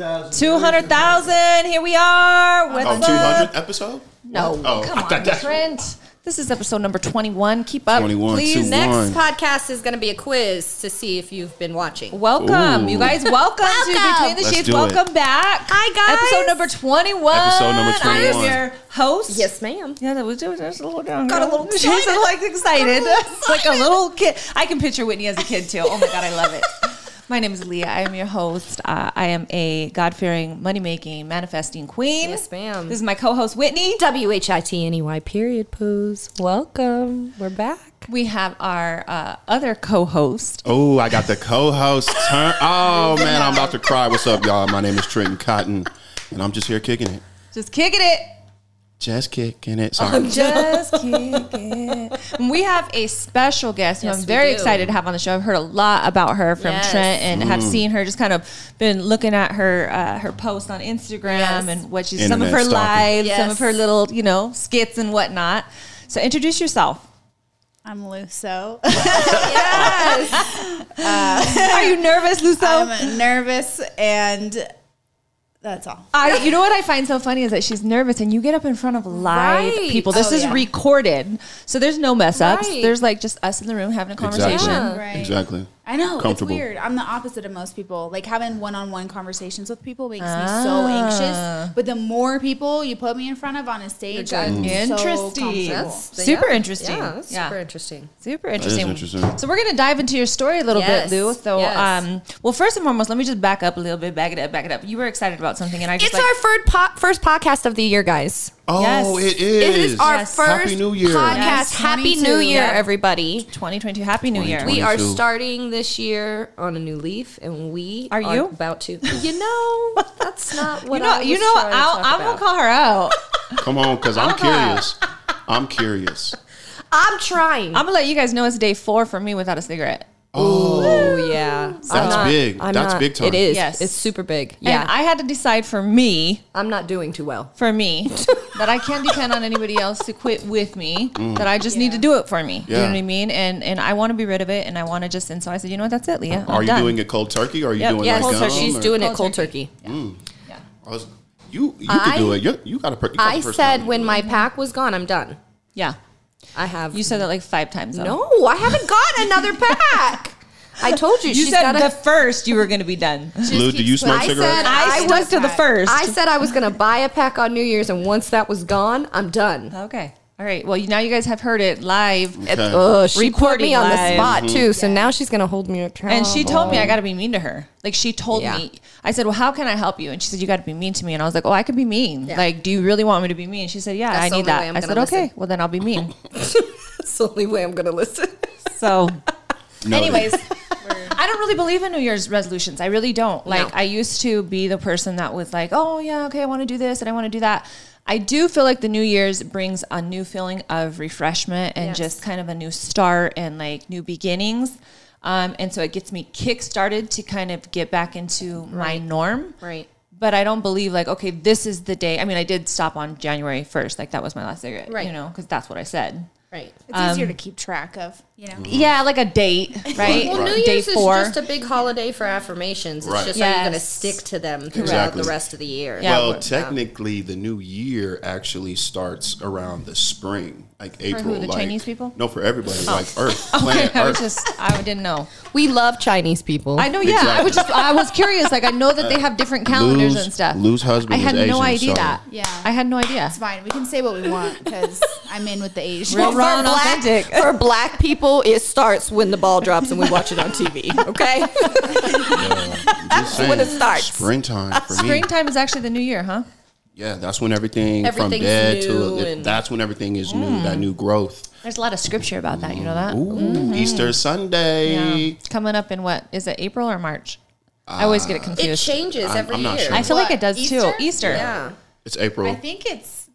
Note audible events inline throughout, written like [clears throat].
200,000. 200,000. Here we are. Oh, what's Oh, up? 200th episode? No. Oh, Come on, Trent. This is episode number 21. Keep up. 21, Please. two, Next One. podcast is going to be a quiz to see if you've been watching. Welcome. Ooh. You guys, [laughs] welcome, to Between the Let's Sheets. do it. Welcome back. Hi, guys. Episode number 21. Episode number 21. I am your host. Yes, ma'am. Yeah, that was it. just a little down. Got a girl. little [laughs] She's excited. like [laughs] excited, like a little kid. I can picture Whitney as a kid too. Oh my god, I love it. My name is Lea. I am your host. Uh, I am a God fearing, money making, manifesting queen. Yes, ma'am. This is my co host Whitney. W H I T N E Y period pose. Welcome. We're back. We have our uh, other co host. Oh, I got the co-host turn. Oh [laughs] man, I'm about to cry. What's up, y'all? My name is Trenton Cotton, and I'm just here kicking it. Just kicking it. Just kicking it. Sorry. Just kicking it. We have a special guest who Yes, I'm very excited to have on the show. I've heard a lot about her from Yes. Trent and Mm. have seen her just kind of been looking at her uh, her posts on Instagram Yes. and what she's some of her stalking. lives, some of her little, you know, skits and whatnot. So introduce yourself. I'm Lou So. [laughs] Yes. Are you nervous, Lou So? I'm nervous and that's all. I, you know what I find so funny is that she's nervous, and you get up in front of live Right. people. This Oh, is yeah. recorded, so there's no mess ups. Right. There's like just us in the room having a conversation. Exactly. Right. Exactly. I know it's weird. I'm the opposite of most people. Like having one-on-one conversations with people makes me so Ah. anxious. But the more people you put me in front of on a stage, I'm Interesting. so comfortable. That's Super yeah. interesting. Yeah, that's Yeah. super interesting. Super is interesting. interesting. So we're gonna dive into your story a little Yes. bit, Lou. So, Yes. um, well, first and foremost, let me just back up a little bit, back it up, back it up. You were excited about something, and I just It's like, our first, po- first podcast of the year, guys. Oh, Yes. it is. It is our Yes. first Happy New Year. podcast. Yes, Happy New Year, Yeah. everybody. 2022. Happy New Year. We are starting this year on a new leaf, and we Are you? about to. [laughs] You know, that's not [laughs] what you know, I was you know, I'll, talk I'm gonna call her out. [laughs] Come on, because I'm curious. I'm curious. I'm trying. I'm gonna let you guys know it's day four for me without a cigarette. Oh yeah, That's big. That's big time. It is. Yes. it's super big. Yeah, And I had to decide for me, I'm not doing too well. for me, [laughs] that I can't depend on anybody else to quit with me. Mm. That I just need to do it for me. You know what I mean? And and I want to be rid of it, and I want to just. And so I said, you know what? That's it, Lea. I'm Are you done. doing it cold turkey or are you Yep. doing Yeah, like cold gum? turkey. She's or- doing it Cold cold turkey. Mm. Yeah, I was- you you I- could do it. You, you got a. per- You got I said when my pack was gone, I'm done. Yeah, I have. you said that like five times. though. no. I haven't got another pack. I told you. You she's said got the first you were going to be done. Lou, do you smoke I cigarettes? said I, I stuck was- to the first. I said I was gonna buy a pack on New Year's, and once that was gone, I'm done. okay. All right. Well, you, now you guys have heard it live. Okay. Oh, she put me on the live. spot too, so mhm. now she's gonna hold me accountable. And she told me I got to be mean to her. Like she told Yeah. me, I said, "Well, how can I help you?" And she said, "You got to be mean to me." And I was like, "Oh, I could be mean. Yeah. Like, do you really want me to be mean?" And she said, "Yeah, That's I need that." I'm said, gonna "Okay, listen. well then I'll be mean." [laughs] That's the only way I'm gonna listen. so, [laughs] No. anyways, [laughs] I don't really believe in New Year's resolutions. I really don't. Like, No. I used to be the person that was like, "Oh yeah, okay, I want to do this and I want to do that." I do feel like the New Year's brings a new feeling of refreshment and Yes. just kind of a new start and like new beginnings. Um, and so it gets me kick started to kind of get back into my norm. Right. but I don't believe like okay, this is the day. I mean, I did stop on January first, like that was my last cigarette, Right. You know, because that's what I said. Right. It's easier to um, keep track of, you know. Mm-hmm. Yeah, like a date, [laughs] right? Well, New Day Year's is four. just a big holiday for affirmations. It's Right. just are you going to stick to them throughout Exactly. the rest of the year? Yeah. well, we're- technically, the new year actually starts around the spring, like April. the like, Chinese people? No, for everybody, oh. like Earth, [laughs] Okay, planet I was Earth. just I didn't know. We love Chinese people. I know, yeah. I was just I was curious. Like I know that they uh, have different calendars Lou's- and stuff. Lou's husband I had is no Asian, idea so- that. Yeah. I had no idea. It's fine. We can say what we want because I'm in with the Asian. Real raw and black, authentic. [laughs] for black people, it starts when the ball drops and we watch it on TV. [laughs] Okay, Just saying, when it starts. Springtime for me. Springtime is actually the new year, huh? Yeah, that's when everything from dead to it, that's when everything is new. Mm. That new growth. There's a lot of scripture about that. You know that? Ooh, Easter Sunday. Mm-hmm. Yeah. Coming up in what is it? April or March? I always get it confused. it changes I'm- every I'm not year. sure. I feel like it does too. Easter? Easter. yeah, It's April. I think it's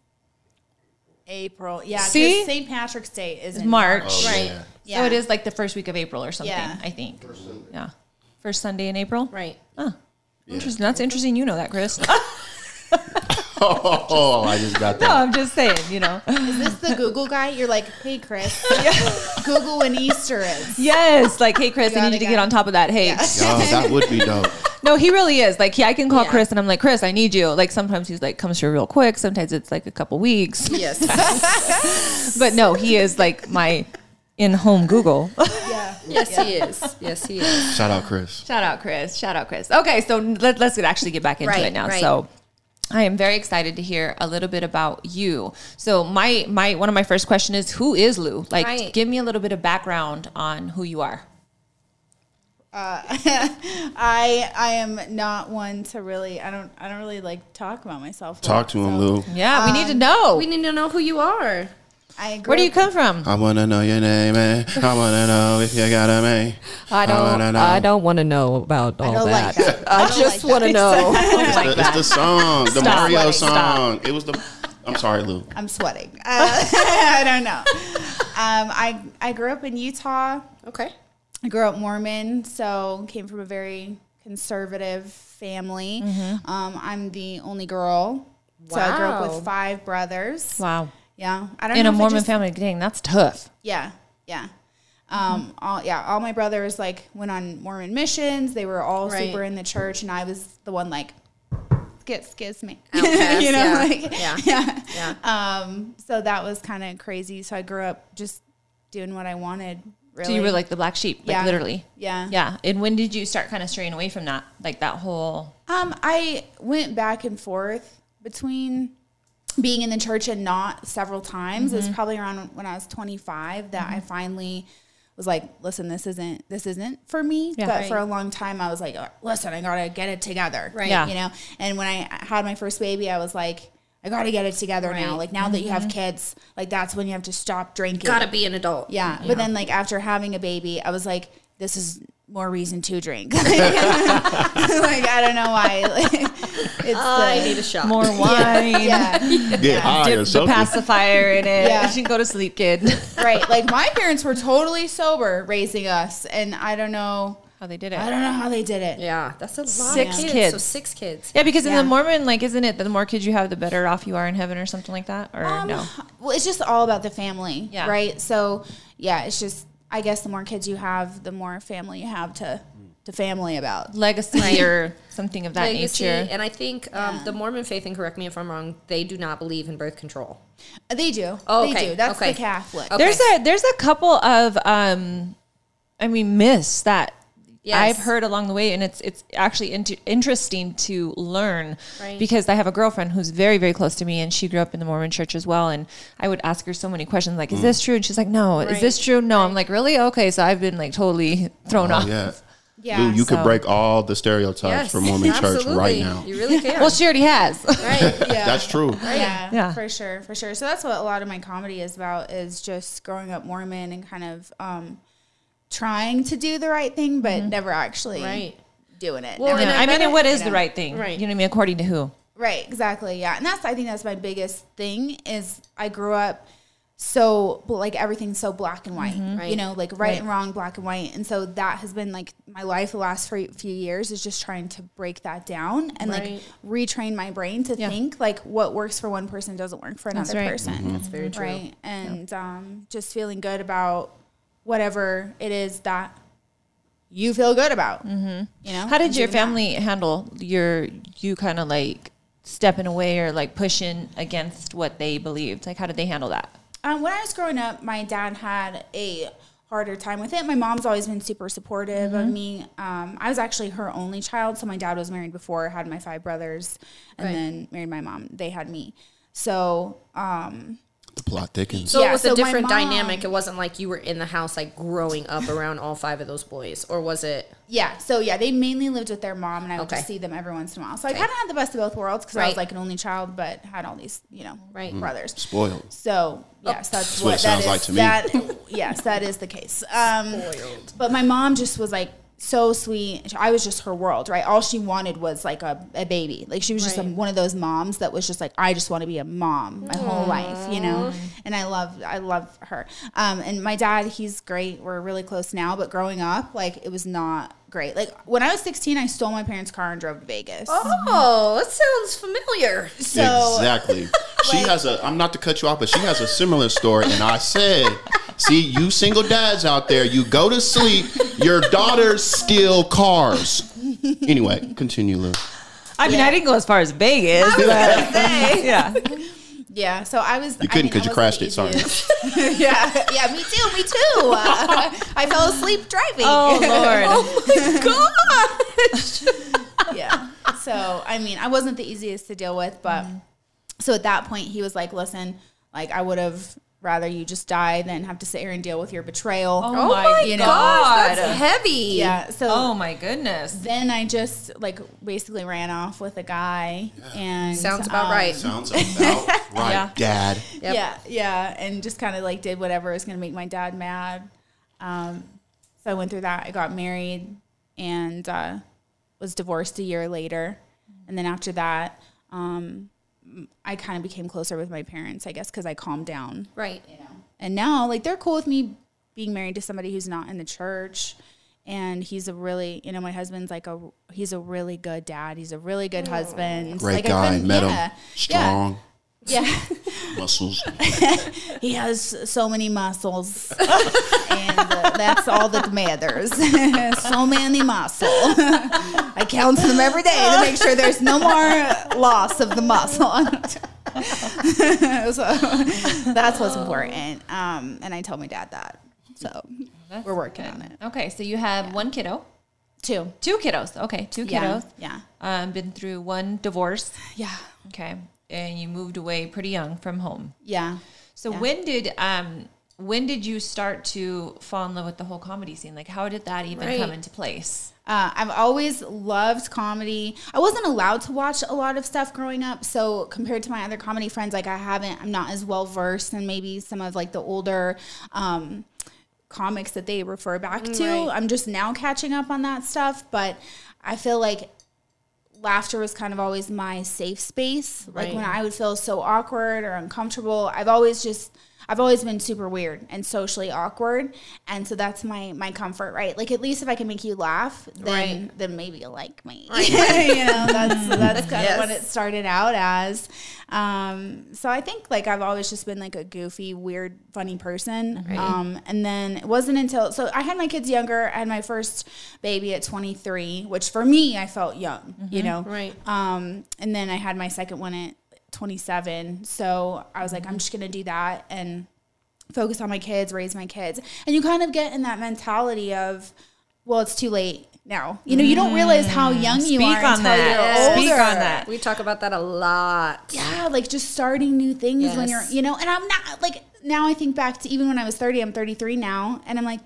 April. Yeah, See? because St. Patrick's Day is in March. Oh, right, yeah. Yeah. So it is like the first week of April or something. Yeah. I think. Yeah. First Sunday in April. right. Oh, interesting. That's interesting. You know that, Chris. [laughs] [laughs] Oh, I just got [laughs] no. I'm just saying. You know. Is this the Google guy? You're like, hey, Chris, [laughs] Google when Easter is. yes. Like, hey, Chris, I need you to get on top of that. Hey. Yeah. Yo, that would be [laughs] dope. No, he really is. Like, he, I can call Yeah. Chris and I'm like, Chris, I need you. Like, sometimes he's like, comes through real quick. Sometimes it's like a couple weeks. Yes. But no, he is like my in home Google. Yeah. yes, he is. Yes, he is. Shout out, Chris. Shout out, Chris. Shout out, Chris. Okay, so let, let's actually get back into Right, it now. right. So. I am very excited to hear a little bit about you. So my my one of my first question is who is Lou? Like Right. give me a little bit of background on who you are. Uh, [laughs] I I am not one to really. I don't. I don't really like talk about myself. Talk lot, to him, Lou. Yeah, we need to um, know. We need to know who you are. I grew Where do you come from? I wanna know your name, man. I wanna know if you got a man. I don't- wanna know. I don't want to know about all don't like that. that. I I don't just like want to that. know. [laughs] It's, the, it's the song, the Stop. Mario Stop. song. It was the. I'm sorry, Lou. I'm sweating. Uh, [laughs] I don't know. Um, I I grew up in Utah. okay. I grew up Mormon, so came from a very conservative family. Mm-hmm. Um, I'm the only girl, so I grew up Wow. with five brothers. Wow. Yeah, I don't In a Mormon just- family, dang, that's tough. Yeah, yeah. Um, all yeah, all my brothers like went on Mormon missions. They were all Right. super in the church, and I was the one like, excuse, excuse me, Outcast, [laughs] you know, yeah. like Yeah. yeah. Yeah. Um, so that was kind of crazy. So I grew up just doing what I wanted. Really. So you were like the black sheep, like Yeah. literally. yeah, Yeah. And when did you start kind of straying away from that? Like that whole Um, I went back and forth between being in the church and not several times. Mm-hmm. It was probably around when I was 25 that I finally was like, listen, this isn't this isn't for me. Yeah. but Right. for a long time I was like, listen, I gotta get it together. Right. Yeah. You know? And when I had my first baby, I was like, I gotta get it together now. Like now that you Mm-hmm. have kids, like that's when you have to stop drinking. Gotta be an adult. Yeah. But then like after having a baby, I was like, this is more reason to drink. [laughs] like I don't know why. Like, [laughs] it's I the- need a shot. more wine, yeah. Get high dip the something. pacifier in it. Yeah. You can go to sleep, kid. [laughs] right. Like my parents were totally sober raising us, and I don't know. How they did it. I don't know how they did it. Yeah, that's a lot. Six of kids. kids. So six kids. Yeah, because in the Mormon, like, isn't it that the more kids you have, the better off you are in heaven or something like that? Or Um, no? Well, it's just all about the family, Yeah. right? So yeah, it's just I guess the more kids you have, the more family you have to to family about. Legacy [laughs] or something of that Legacy, nature. And I think um, the Mormon faith, and correct me if I'm wrong, they do not believe in birth control. They do. Oh, they do. That's okay. the Catholic. Okay. There's a there's a couple of um, I mean myths that Yes. I've heard along the way, and it's it's actually int- interesting to learn Right. because I have a girlfriend who's very very close to me, and she grew up in the Mormon Church as well. And I would ask her so many questions like, "Is this true?" And she's like, "No." Is this true? No. I'm like, "Really? Okay." So I've been like totally thrown Oh, off. yeah. Yeah. Lou, you so- could break all the stereotypes Yes, for Mormon church [laughs] right now. You really can. Well, she already has. right. [laughs] yeah. That's true. Yeah, Yeah. for sure, for sure. So that's what a lot of my comedy is about is just growing up Mormon and kind of um, trying to do the right thing, but mm-hmm. never actually Right. doing it. Well, Never- and I mean, and what is you the know. right thing? Right. You know what I mean? According to who? Right, exactly. Yeah. And that's I think that's my biggest thing is I grew up so like everything's so black and white. Mm-hmm. Right. You know, like right, Right. and wrong, black and white. And so that has been like my life the last few few years is just trying to break that down and like retrain my brain to Yeah. think like what works for one person doesn't work for That's another right. person. Mm-hmm. That's very true. Right. And um, just feeling good about whatever it is that you feel good about. Mm-hmm. You know? How did your doing that. family handle your you kind of like stepping away or like pushing against what they believed? Like, how did they handle that? Um, when I was growing up, my dad had a harder time with it. My mom's always been super supportive Mm-hmm. of me. Um, I was actually her only child, so my dad was married before, had my five brothers, and Right. then married my mom. They had me. So um, The plot thickens. So Yeah, it was so a different mom- dynamic. It wasn't like you were in the house, like growing up around all five of those boys, or was it? yeah, so yeah, they mainly lived with their mom, and I would Okay. just see them every once in a while. So I kind of had the best of both worlds because I was like an only child, but had all these, you know, Right. brothers. Spoiled. So yes, that's, That's what it sounds is- like to me. That [laughs] yes, that is the case. Um, But my mom just was like so sweet. I was just her world, right? All she wanted was like a, a baby. Like she was just a, one of those moms that was just like, I just want to be a mom my whole life, you know. And I love, I love her. Um, and my dad, he's great. We're really close now. But growing up, like it was not great. Like when I was 16, I stole my parents' car and drove to Vegas. Oh, that sounds familiar. So exactly. [laughs] She has a. I'm not to cut you off, but she has a similar story. And I said, "See, you single dads out there, you go to sleep. Your daughters steal cars. Anyway, continue, Lou. I mean, I didn't go as far as Vegas, but [laughs] yeah. Yeah, so I was. You couldn't I mean, 'cause you crashed it, the sorry. [laughs] yeah, yeah, me too, me too. Uh, [laughs] I fell asleep driving. Oh Lord. [laughs] yeah. So I mean, I wasn't the easiest to deal with, but Mm-hmm. so at that point, he was like, "Listen, like I would have rather you just die than have to sit here and deal with your betrayal." Oh, Oh my, my you know. gosh, god. that's heavy. Yeah. So Oh my goodness. then I just like basically ran off with a guy, and Sounds about um, right. Sounds about [laughs] right, Yeah. Dad. Yep. Yeah, yeah, and just kind of like did whatever was going to make my dad mad. Um, so I went through that. I got married and uh, was divorced a year later, and then after that, um, I kind of became closer with my parents, I guess, because I calmed down. Right. You know, and now like they're cool with me being married to somebody who's not in the church. And he's a really, you know, my husband's like a, he's a really good dad. He's a really good oh. husband. Great Like, I guy. couldn't- Met yeah, him. Strong. Yeah. [laughs] Muscles. [laughs] He has so many muscles, and uh, that's all that matters. [laughs] so many muscle. I count them every day to make sure there's no more loss of the muscle. so that's what's important. Um, and I told my dad that. So we're working on it. Okay, so you have one kiddo, Two. two kiddos. Okay, two Yeah. kiddos. Yeah. Um, been through one divorce. Yeah. Okay, and you moved away pretty young from home. Yeah. So Yeah. when did um when did you start to fall in love with the whole comedy scene? Like, how did that even Right. come into place? Uh, I've always loved comedy. I wasn't allowed to watch a lot of stuff growing up, so compared to my other comedy friends, like I haven't, I'm not as well versed in maybe some of like the older um, comics that they refer back to. Right. I'm just now catching up on that stuff, but I feel like laughter was kind of always my safe space. Like when I would feel so awkward or uncomfortable, I've always just I've always been super weird and socially awkward, and so that's my my comfort, right? Like at least if I can make you laugh, then Right. then maybe you'll like me. [laughs] you know, [laughs] that's that's kind of what it started out as. Um, so I think like I've always just been like a goofy, weird, funny person. Um, and then it wasn't until so I had my kids younger. I had my first baby at 23, which for me I felt young, you know. Right. Um, and then I had my second one at 27. So I was like, I'm just gonna do that and focus on my kids, raise my kids. And you kind of get in that mentality of, well, it's too late now. You know, you don't realize how mm. young you Speak are on until that. you're Speak older. on that. We talk about that a lot. Yeah, like just starting new things when you're, you know, and I'm not like now I think back to even when I was 30, I'm 33 now, and I'm like,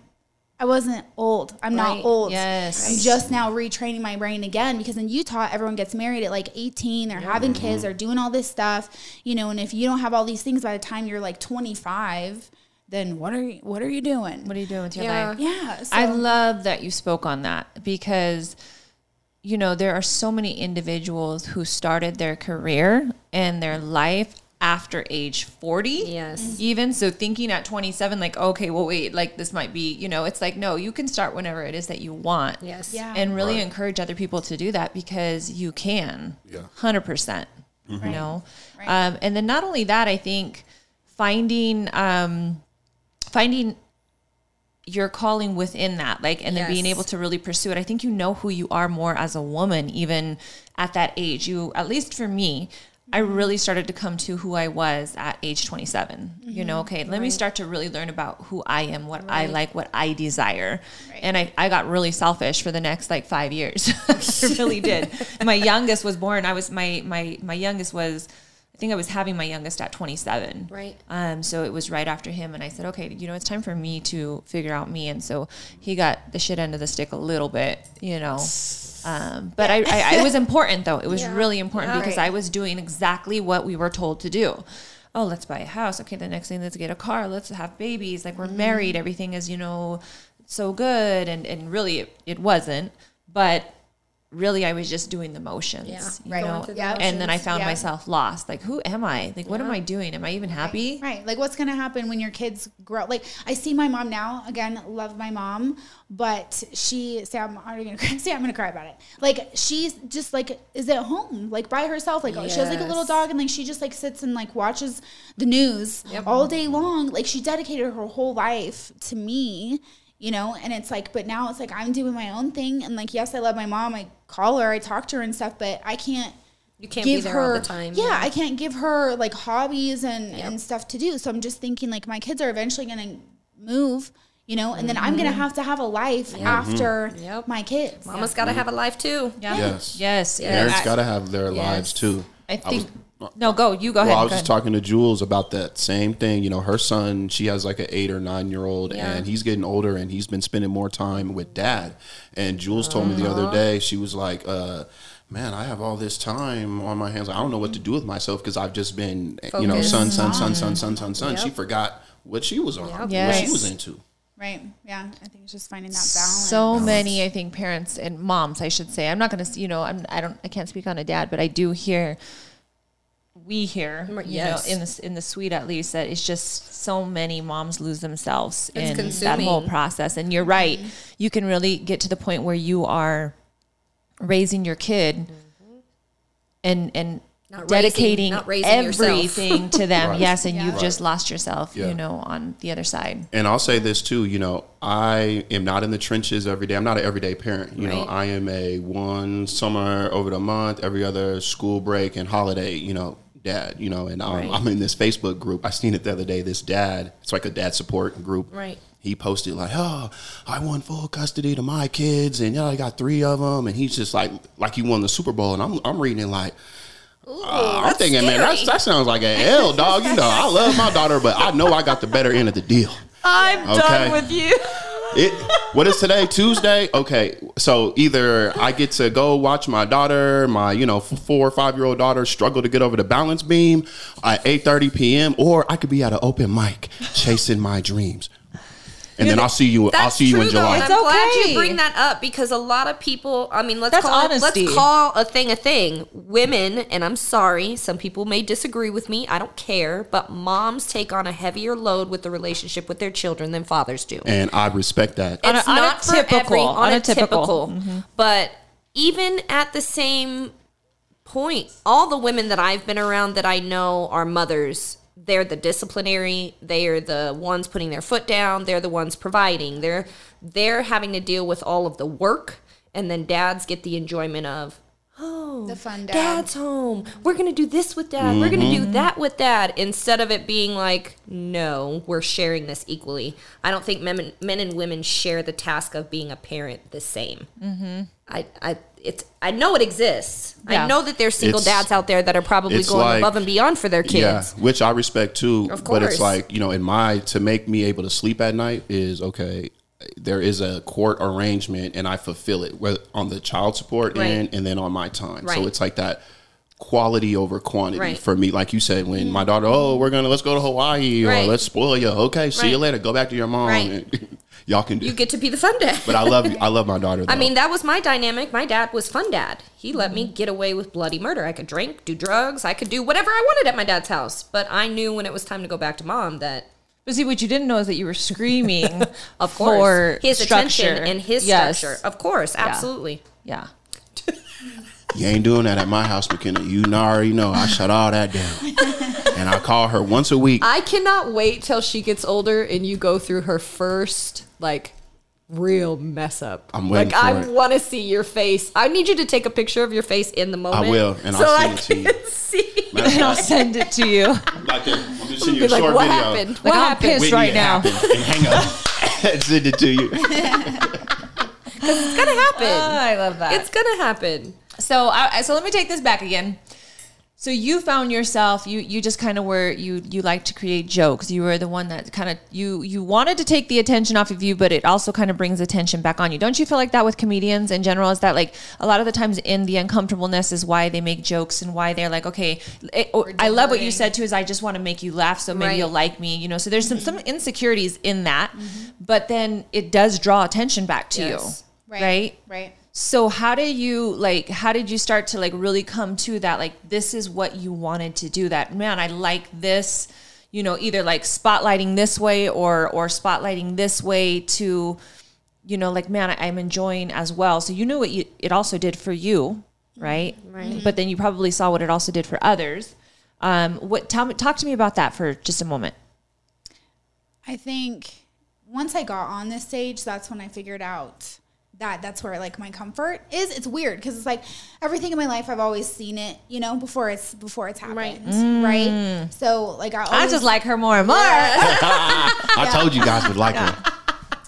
I wasn't old. I'm Right. not old. Yes. I'm just now retraining my brain again because in Utah, everyone gets married at like 18. They're having kids, mm-hmm. they're doing all this stuff, you know, and if you don't have all these things by the time you're like 25, then what are you, what are you doing? What are you doing with your Yeah. life? yeah. So, I love that you spoke on that because you know there are so many individuals who started their career and their life after age 40 Yes. even so thinking at 27 like okay well wait like this might be you know it's like no you can start whenever it is that you want Yes. Yeah. and really Right. encourage other people to do that because you can Yeah. 100% you know Right. um, and then not only that i think finding um, finding your calling within that like and then being able to really pursue it i think you know who you are more as a woman even at that age you at least for me i really started to come to who i was at age 27 you know okay let me start to really learn about who i am what i like what i desire. And I, I got really selfish for the next like five years. [laughs] I [laughs] really did. My youngest was born i was my my my youngest was i think i was having my youngest at 27 Right. um, so it was right after him, and I said, okay, you know, it's time for me to figure out me. And so he got the shit end of the stick a little bit, you know. [laughs] Um, but I, I, it was important though. It was Yeah. really important Yeah. because Right. I was doing exactly what we were told to do. Oh, let's buy a house. Okay, the next thing, let's get a car. Let's have babies. Like we're Mm-hmm. married. Everything is, you know, so good. And and really, it, it wasn't. But really, I was just doing the motions. Yeah. you Right. know? The Yeah. And then I found Yeah. myself lost. Like, who am I? Like, what am I doing? Am I even happy? Right. Like what's going to happen when your kids grow? Like I see my mom now, again, love my mom, but she, say I'm already going [laughs] to cry. Say I'm going to cry about it. Like she's just like, is at home, like by herself. Like she has like a little dog and like she just like sits and like watches the news Yep. all day long. Like she dedicated her whole life to me. You know and it's like but now it's like i'm doing my own thing and like yes i love my mom i call her i talk to her and stuff but i can't You can't be there all the time. yeah, I can't give her like hobbies and, and stuff to do. So I'm just thinking like my kids are eventually going to move, you know, and then I'm going to mm-hmm. have to have a life mm-hmm. after Yep. my kids. Mama's got to have a life too. Yeah. Yes. Yes. Parents I- got to have their lives too. I was- think. No, go. You go ahead. Well, I was go just ahead. talking to Jules about that same thing. You know, her son, she has like an eight or nine year old, Yeah. and he's getting older, and he's been spending more time with dad. And Jules told me the Uh-huh. other day, she was like, uh, "Man, I have all this time on my hands. I don't know what to do with myself because I've just been, you know, Focused. son, son, son, son, son, son, son." She forgot what she was on, what Yes. she was into. Right. Yeah. I think it's just finding that balance. so many i think parents and moms i should say i'm not going to you know i'm i don't i can't speak on a dad but i do hear we hear you Yes. know in the in the suite at least that it's just so many moms lose themselves in that whole process and you're right mm-hmm. you can really get to the point where you are raising your kid mm-hmm. and and Not dedicating not raising yourself. everything to them [laughs] Right. yes and you've Right. just lost yourself Yeah. you know on the other side And I'll say this too, you know, I am not in the trenches every day. I'm not an everyday parent. You know, I am a one summer over the month, every other school break and holiday, you know, dad, you know, and um, Right. I'm in this Facebook group. I seen it the other day. This dad, it's like a dad support group. Right. He posted like, "Oh, I won full custody to my kids, and yeah, I got three of them." And he's just like, like he won the Super Bowl, and I'm I'm reading it like, uh, I'm thinking, man, that's, that sounds like an L, dog. You know, I love my daughter, but I know I got the better end of the deal. i'm Okay. done with you It what is today? Tuesday. Okay, so either I get to go watch my daughter, my you know four or five year old daughter, struggle to get over the balance beam at eight thirty p.m., or I could be at an open mic chasing my dreams, and then I'll see you. I'll see you true, in July. and It's I'm glad you bring that up because a lot of people. I mean, let's That's call. It, let's call a thing a thing. Women, and I'm sorry, some people may disagree with me. I don't care, but moms take on a heavier load with the relationship with their children than fathers do. and I respect that. On a- it's on a not typical- every on, on a, a typical. typical. Mm-hmm. But even at the same point, all the women that I've been around that I know are mothers. They're the disciplinary. They are the ones putting their foot down. They're the ones providing. They're they're having to deal with all of the work, and then dads get the enjoyment of oh, The fun dad. Dad's home. We're gonna do this with dad. We're gonna do that with dad. Instead of it being like, no, we're sharing this equally. I don't think men, men and women share the task of being a parent the same. Mm-hmm. I, I, it's, I know it exists. I know that there's single It's- dads out there that are probably going like- above and beyond for their kids. Yeah, which I respect too. Of course. But it's like, you know, in my to make me able to sleep at night is okay. There is a court arrangement and I fulfill it whether on the child support Right. end and then on my time. So it's like that quality over quantity Right. for me. Like you said, when my mm. daughter, oh, we're gonna let's go to Hawaii Right. or let's spoil you. Okay, see you later. Go back to your mom. Right. And [laughs] y'all can do. You get to be the fun dad. but I love I love my daughter. Though. [laughs] I mean, that was my dynamic. My dad was fun dad. He let me get away with bloody murder. I could drink, do drugs, I could do whatever I wanted at my dad's house. But I knew when it was time to go back to mom that But see, what you didn't know is that you were screaming [laughs] Of course. for his structure. attention and his Yes. structure. Of course, absolutely. Yeah. [laughs] You ain't doing that at my house, McKenna. You already know I shut all that down. [laughs] and I call her once a week. I cannot wait till she gets older and you go through her first like real mess up. I'm waiting like I for it. want to see your face. I need you to take a picture of your face in the moment. I will, and so [laughs] I'll I send it to you. see. Matter And I'll send it to you. like a, I'm just sending you a like, short what video. happened? Like what I'm happened? pissed Whitney, right now. And hang up. and [laughs] send it to you. Because It's gonna happen. Oh, I love that. it's gonna happen. So I, so let me take this back again. So you found yourself you you just kind of were you you like to create jokes. You were the one that kind of you you wanted to take the attention off of you, but it also kind of brings attention back on you. Don't you feel like that with comedians in general? Is that like a lot of the times in the uncomfortableness is why they make jokes and why they're like, okay, it, or- I love what you said too. Is I just want to make you laugh, so maybe Right. you'll like me. You know, so there's some some mm-hmm. insecurities in that, mm-hmm. but then it does draw attention back to Yes. you, right? Right. So how did you like how did you start to like really come to that like this is what you wanted to do that man I like this you know either like spotlighting this way or or spotlighting this way to you know like man I, I'm enjoying as well. So you knew what you, it also did for you right? Right. But then you probably saw what it also did for others. Um what tell me talk to me about that for just a moment. I think once I got on this stage, that's when I figured out that that's where like my comfort is. It's weird because it's like everything in my life I've always seen it, you know, before it's before it's happened, right? Mm. So like I, I just like her more and more. [laughs] I told you guys would like her. [laughs]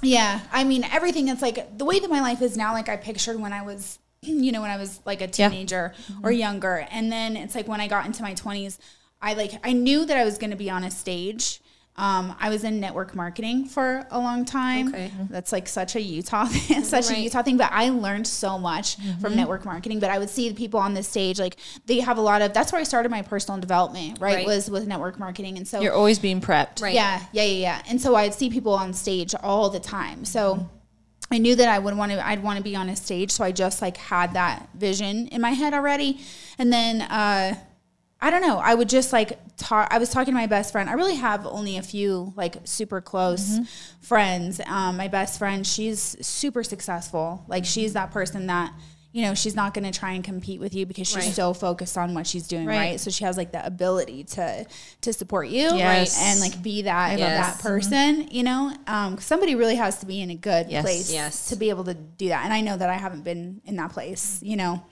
Yeah, I mean everything. It's like the way that my life is now. Like I pictured when I was, [clears throat] you know, when I was like a Yeah. teenager or mm-hmm. younger, and then it's like when I got into my twenties, I like I knew that I was going to be on a stage. Um, I was in network marketing for a long time. Okay. That's like such a Utah, [laughs] such a Utah thing. But I learned so much from network marketing. But I would see the people on the stage, like they have a lot of. That's where I started my personal development. Right, Right. was with network marketing, and so You're always being prepped. Right. yeah, yeah, yeah, yeah. And so I'd see people on stage all the time. So I knew that I would want to I'd want to be on a stage, so I just like had that vision in my head already. And then uh I don't know, I would just like talk I was talking to my best friend. I really have only a few like super close friends. Um my best friend, she's super successful. Like she's that person that you know, she's not going to try and compete with you because she's Right. so focused on what she's doing, Right. right? So she has like the ability to to support you, Yes. and like be that Yes. that person, you know. Um, somebody really has to be in a good Yes. place to be able to do that. And I know that I haven't been in that place, you know,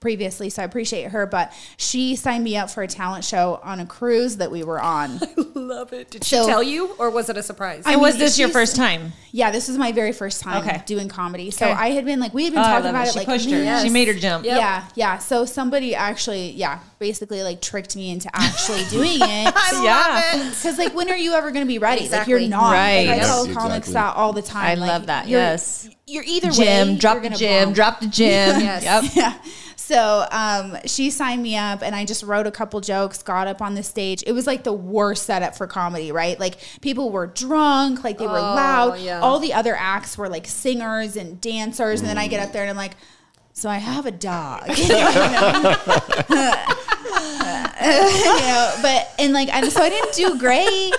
previously. So I appreciate her. But she signed me up for a talent show on a cruise that we were on. [laughs] I love it. Did So- she tell you, or was it a surprise? I And was this your first time? yeah, this was my very first time Okay. doing comedy. So Okay. I had been like, we had been Oh, talking about it. it, She like pushed her. man, She made her jump. Yep. Yeah, yeah. So somebody actually, yeah, basically like tricked me into actually doing it. [laughs] yeah. Because like, when are you ever going to be ready? Like, you're not. Right. Like, I Yes, tell exactly. comics that all the time. I Like, love that. you're- Yes. You're either Gym, way, drop you're the gonna gym, drop the gym. [laughs] Yes. Yep. Yeah. So um, she signed me up, and I just wrote a couple jokes, got up on the stage. It was like the worst setup for comedy, right? Like people were drunk, like they were loud. yeah. All the other acts were like singers and dancers, and then I get up there and I'm like, "So I have a dog." [laughs] you know? [laughs] [laughs] You know, but and like and so I didn't do great.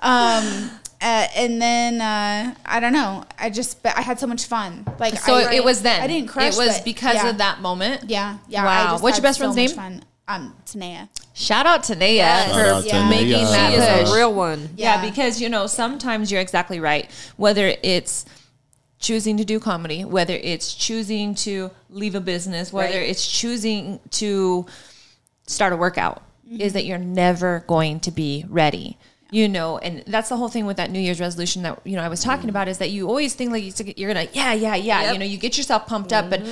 Um, uh, and then uh, I don't know. I just but I had so much fun. Like So I, it was then. I didn't crush. It was but because yeah. of that moment. Yeah, yeah. Wow. I just What's your best so friend's name? Fun. Um, Tanea. Shout out to Naya Yes. for Shout out to Yeah. making Naya. that She is a real one. Yeah, Yeah. because you know sometimes you're exactly right. Whether it's choosing to do comedy, whether it's choosing to leave a business, whether Right. it's choosing to start a workout, Mm-hmm. is that you're never going to be ready. You know, and that's the whole thing with that New Year's resolution that you know I was talking about is that you always think like you're gonna yeah yeah yeah Yep. you know you get yourself pumped up, but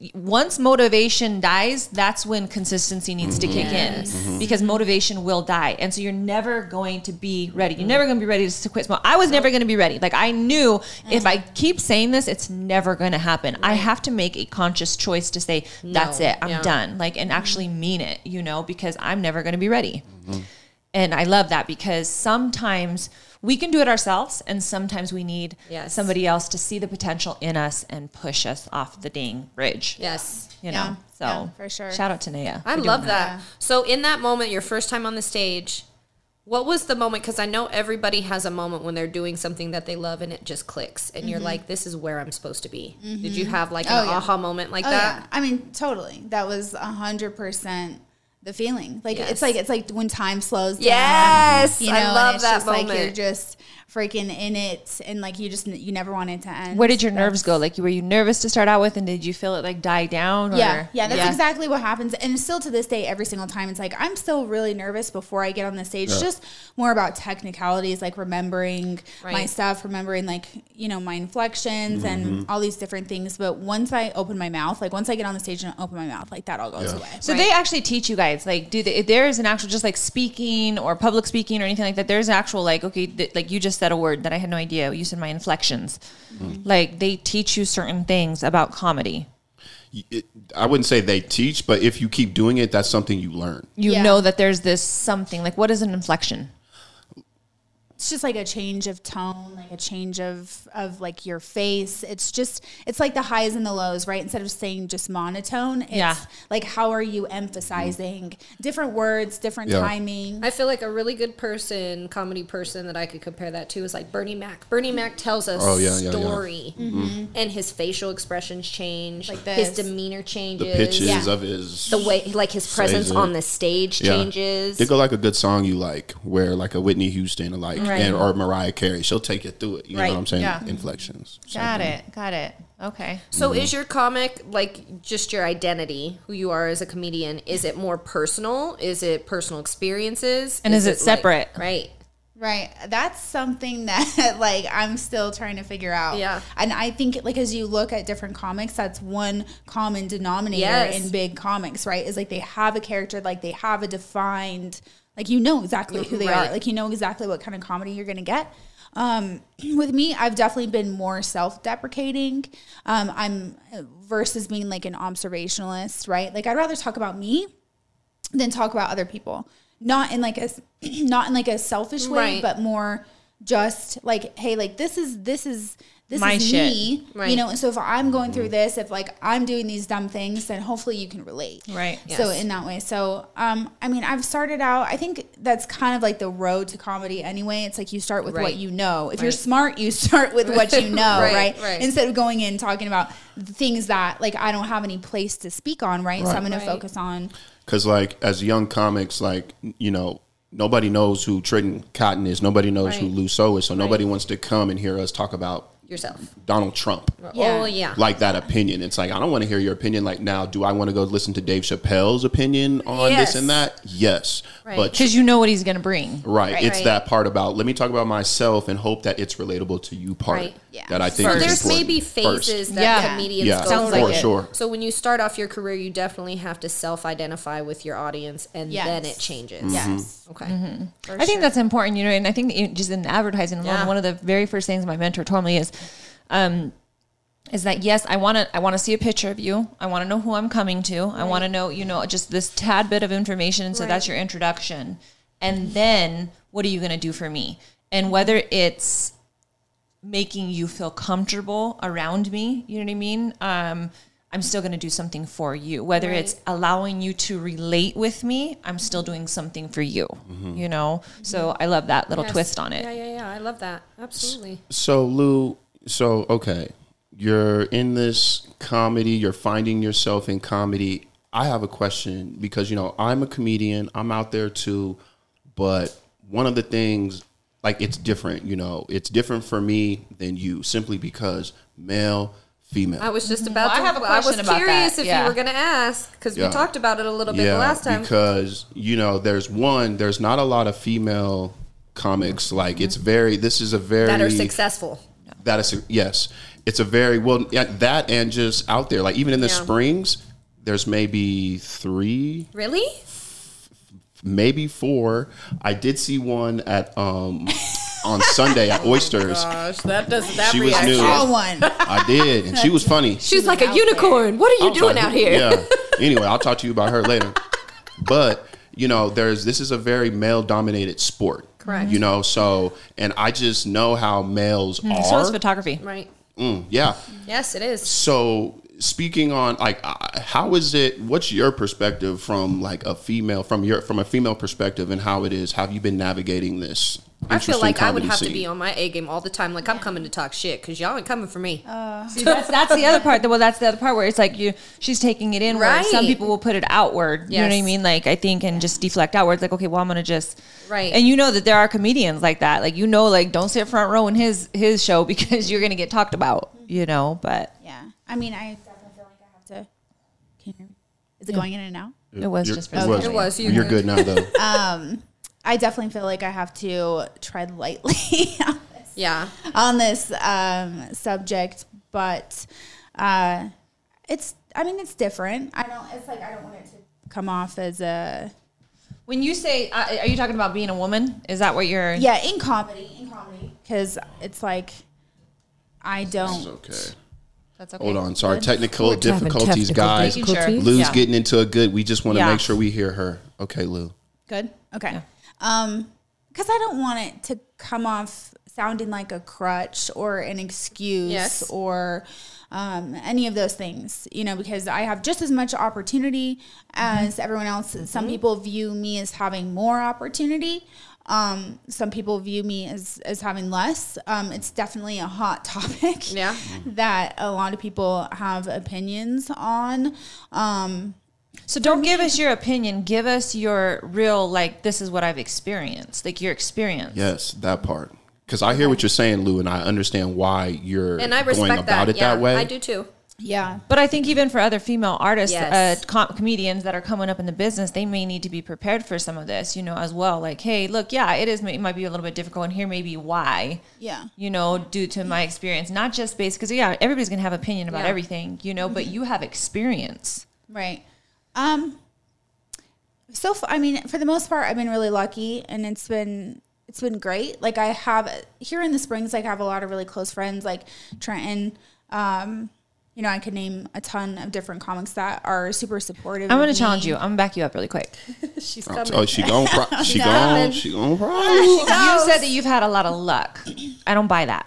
Mm-hmm. once motivation dies, that's when consistency needs to kick in mm-hmm. because motivation will die. And so you're never going to be ready. You're mm-hmm. never going to be ready to quit smoking I was never going to be ready. Like I knew mm-hmm. if I keep saying this, it's never going to happen. I have to make a conscious choice to say, that's No. it. I'm Yeah. done. Like, and actually mean it, you know, because I'm never going to be ready. And I love that because sometimes we can do it ourselves and sometimes we need Yes. somebody else to see the potential in us and push us off the dang bridge Yes. you Yeah, know. So yeah, for sure. Shout out to Naya. I for doing love that. So in that moment, your first time on the stage, what was the moment? Because I know everybody has a moment when they're doing something that they love and it just clicks, and you're mm-hmm. like, "This is where I'm supposed to be." Did you mm-hmm. have like oh, an Oh, yeah. aha moment like Oh that? yeah, I mean totally. That was a hundred percent the feeling. Like Yes. it's like it's like when time slows down. Yes, you I love that just like you're moment. just freaking in it, and like you just you never want it to end. Where did your That's- nerves go? Like, were you nervous to start out with, and did you feel it like die down? Or? Yeah, yeah, that's exactly what happens. And still to this day, every single time, it's like I'm still really nervous before I get on the stage. Just more about technicalities, like remembering my stuff, remembering like you know my inflections and mm-hmm. all these different things. But once I open my mouth, like once I get on the stage and open my mouth, like that all goes Yeah. away. So they actually teach you guys like do they, if there is an actual just like speaking or public speaking or anything like that. There's an actual like okay th- like you just said a word that I had no idea. You said my inflections. Mm-hmm. Like they teach you certain things about comedy. It, I wouldn't say they teach, but if you keep doing it, that's something you learn. You Yeah. know that there's this something like what is an inflection? It's just like a change of tone, like a change of of like your face. It's just it's like the highs and the lows, right? Instead of saying just monotone, it's Yeah. like how are you emphasizing different words, different Yeah. timing. I feel like a really good person, comedy person that I could compare that to is like Bernie Mac. Bernie Mac tells us Oh, yeah, yeah, yeah. story, mm-hmm. and his facial expressions change, Like his this. demeanor The changes, pitches Yeah. of his the way like his presence on the stage Yeah. changes. They go like a good song you like, where like a Whitney Houston, or like Right. Right. And or Mariah Carey, she'll take you through it. You know what I'm saying? Yeah. Inflections. Got it. Got it. Okay. So Mm-hmm. is your comic like just your identity, who you are as a comedian? Is it more personal? Is it personal experiences? And is it like- separate? right. Right. That's something [laughs] that like I'm still trying to figure out. Yeah. And I think like as you look at different comics, that's one common denominator Yes. in big comics, right? Is like they have a character, like they have a defined like you know exactly who they Right. are. Like you know exactly what kind of comedy you're gonna get. Um, [clears throat] with me, I've definitely been more self-deprecating. Um, I'm versus being like an observationalist, right? Like I'd rather talk about me than talk about other people. Not in like a [clears throat] not in like a selfish way, Right. but more just like, hey, like this is this is this My is shit. me. Right. You know, and so if I'm going through this, if like I'm doing these dumb things, then hopefully you can relate. Right. So in that way. So um I mean I've started out I think that's kind of like the road to comedy anyway. It's like you start with Right. what you know. If you're smart, you [laughs] start with what you [laughs] know, Right, right? right. Instead of going in talking about things that like I don't have any place to speak on, right? So I'm gonna focus on Because like as young comics, like you know, nobody knows who Trenton Cotton is. Nobody knows who Right. Lou So is. So nobody wants to come and hear us talk about Yourself. Donald Trump. Yeah. Oh yeah. Like that opinion. It's like I don't want to hear your opinion. Like now, do I want to go listen to Dave Chappelle's opinion on Yes. this and that? Yes, Right. but Because you know what he's gonna bring. Right. Right. It's Right. that part about let me talk about myself and hope that it's relatable to you part Right. Yeah. that I think So there's important maybe first. phases that Yeah. comedians Yeah, go Sounds through. for like it. sure. So when you start off your career, you definitely have to self-identify with your audience, and Yes. then it changes. Mm-hmm. yes. Okay. For I think sure. that's important, you know, and I think just in advertising alone, Yeah. one of the very first things my mentor told me is, um, is that yes, I want to, I want to see a picture of you. I want to know who I'm coming to. I want to know, you know, just this tad bit of information. And so that's your introduction. And then what are you going to do for me? And whether it's making you feel comfortable around me, you know what I mean? Um, I'm still going to do something for you. Whether it's allowing you to relate with me, I'm still doing something for you, you know? So I love that little Yes. twist on it. Yeah, yeah, yeah. I love that. Absolutely. So Lou, so okay, you're in this comedy, you're finding yourself in comedy. I have a question because you know, I'm a comedian, I'm out there too, but one of the things like it's different, you know, it's different for me than you simply because male, female. I was just about Well, I to. have a I was about curious that. if Yeah. you were going to ask because Yeah. we talked about it a little bit the last time. because you know, there's one, there's not a lot of female comics. Like it's very. This is a very that are successful. That is yes, it's a very well yeah, that and just out there. Like even in the Yeah. Springs, there's maybe three, Really? maybe four. I did see one at um on Sunday at [laughs] Oysters. Gosh, that does that She was reaction. new. Saw one. I did, and she was funny. She's like a out unicorn. What are you doing talk- out here? Yeah. Anyway, I'll talk to you about her later. [laughs] But you know, there's this is a very male dominated sport. Correct. You know, so and I just know how males are. So is photography. Right. Mm, yeah. Yes, it is. So speaking on like uh, how is it what's your perspective from like a female from your from a female perspective and how it is have you been navigating this I feel like I would comedy have to scene? be on my A game all the time. Like I'm coming to talk shit because y'all ain't coming for me. Uh, [laughs] see, that's, that's the other part. Well, that's the other part where it's like you, she's taking it in. Where some people will put it outward. Yes. You know what I mean? Like I think and just deflect outwards. Like okay, well I'm gonna just Right. And you know that there are comedians like that. Like you know, like don't sit front row in his his show [laughs] because you're gonna get talked about. You know, but Yeah. I mean, I definitely feel like I have to. Can you hear me? Is it going in and out? it was You're- just for it the was, It was, you're you're good. good now though [laughs] um, I definitely feel like I have to tread lightly [laughs] on this, yeah. on this um, subject, but uh, it's. I mean, it's different. I don't. It's like I don't want it to come off as a When you say, uh, are you talking about being a woman? Is that what you're? yeah in comedy in comedy because it's like I don't. okay That's okay. hold on sorry technical We're difficulties technical guys Making sure. lou's Yeah. getting into a good we just want to Yeah. make sure we hear her okay lou Good. Okay. Um, because I don't want it to come off sounding like a crutch or an excuse Yes. or um, any of those things, you know, because I have just as much opportunity as everyone else. Some people view me as having more opportunity. Um, some people view me as, as having less. Um, it's definitely a hot [laughs] topic Yeah. that a lot of people have opinions on. Um, So don't give us your opinion. Give us your real like this is what I've experienced. Like your experience. Yes, that part. Because I hear what you're saying, Lou, and I understand why you're And I going respect about that. it yeah, that way. I do too. Yeah. But I think even for other female artists, Yes. uh, com- comedians that are coming up in the business, they may need to be prepared for some of this, you know, as well. Like, hey, look, yeah, it is. It might be a little bit difficult, and here may be why. Yeah. You know, due to my experience, not just based because yeah, everybody's gonna have opinion about Yeah. everything, you know, but you have experience. Right. Um. So f- I mean, for the most part, I've been really lucky, and it's been it's been great. Like I have here in the Springs, like I have a lot of really close friends, like Trenton. Um, you know, I could name a ton of different comics that are super supportive. I'm gonna challenge you. I'm gonna back you up really quick. [laughs] She's Oh, coming. oh, she gon' pro- [laughs] she gon' coming. she gon' pro- [laughs] You said that you've had a lot of luck. I don't buy that.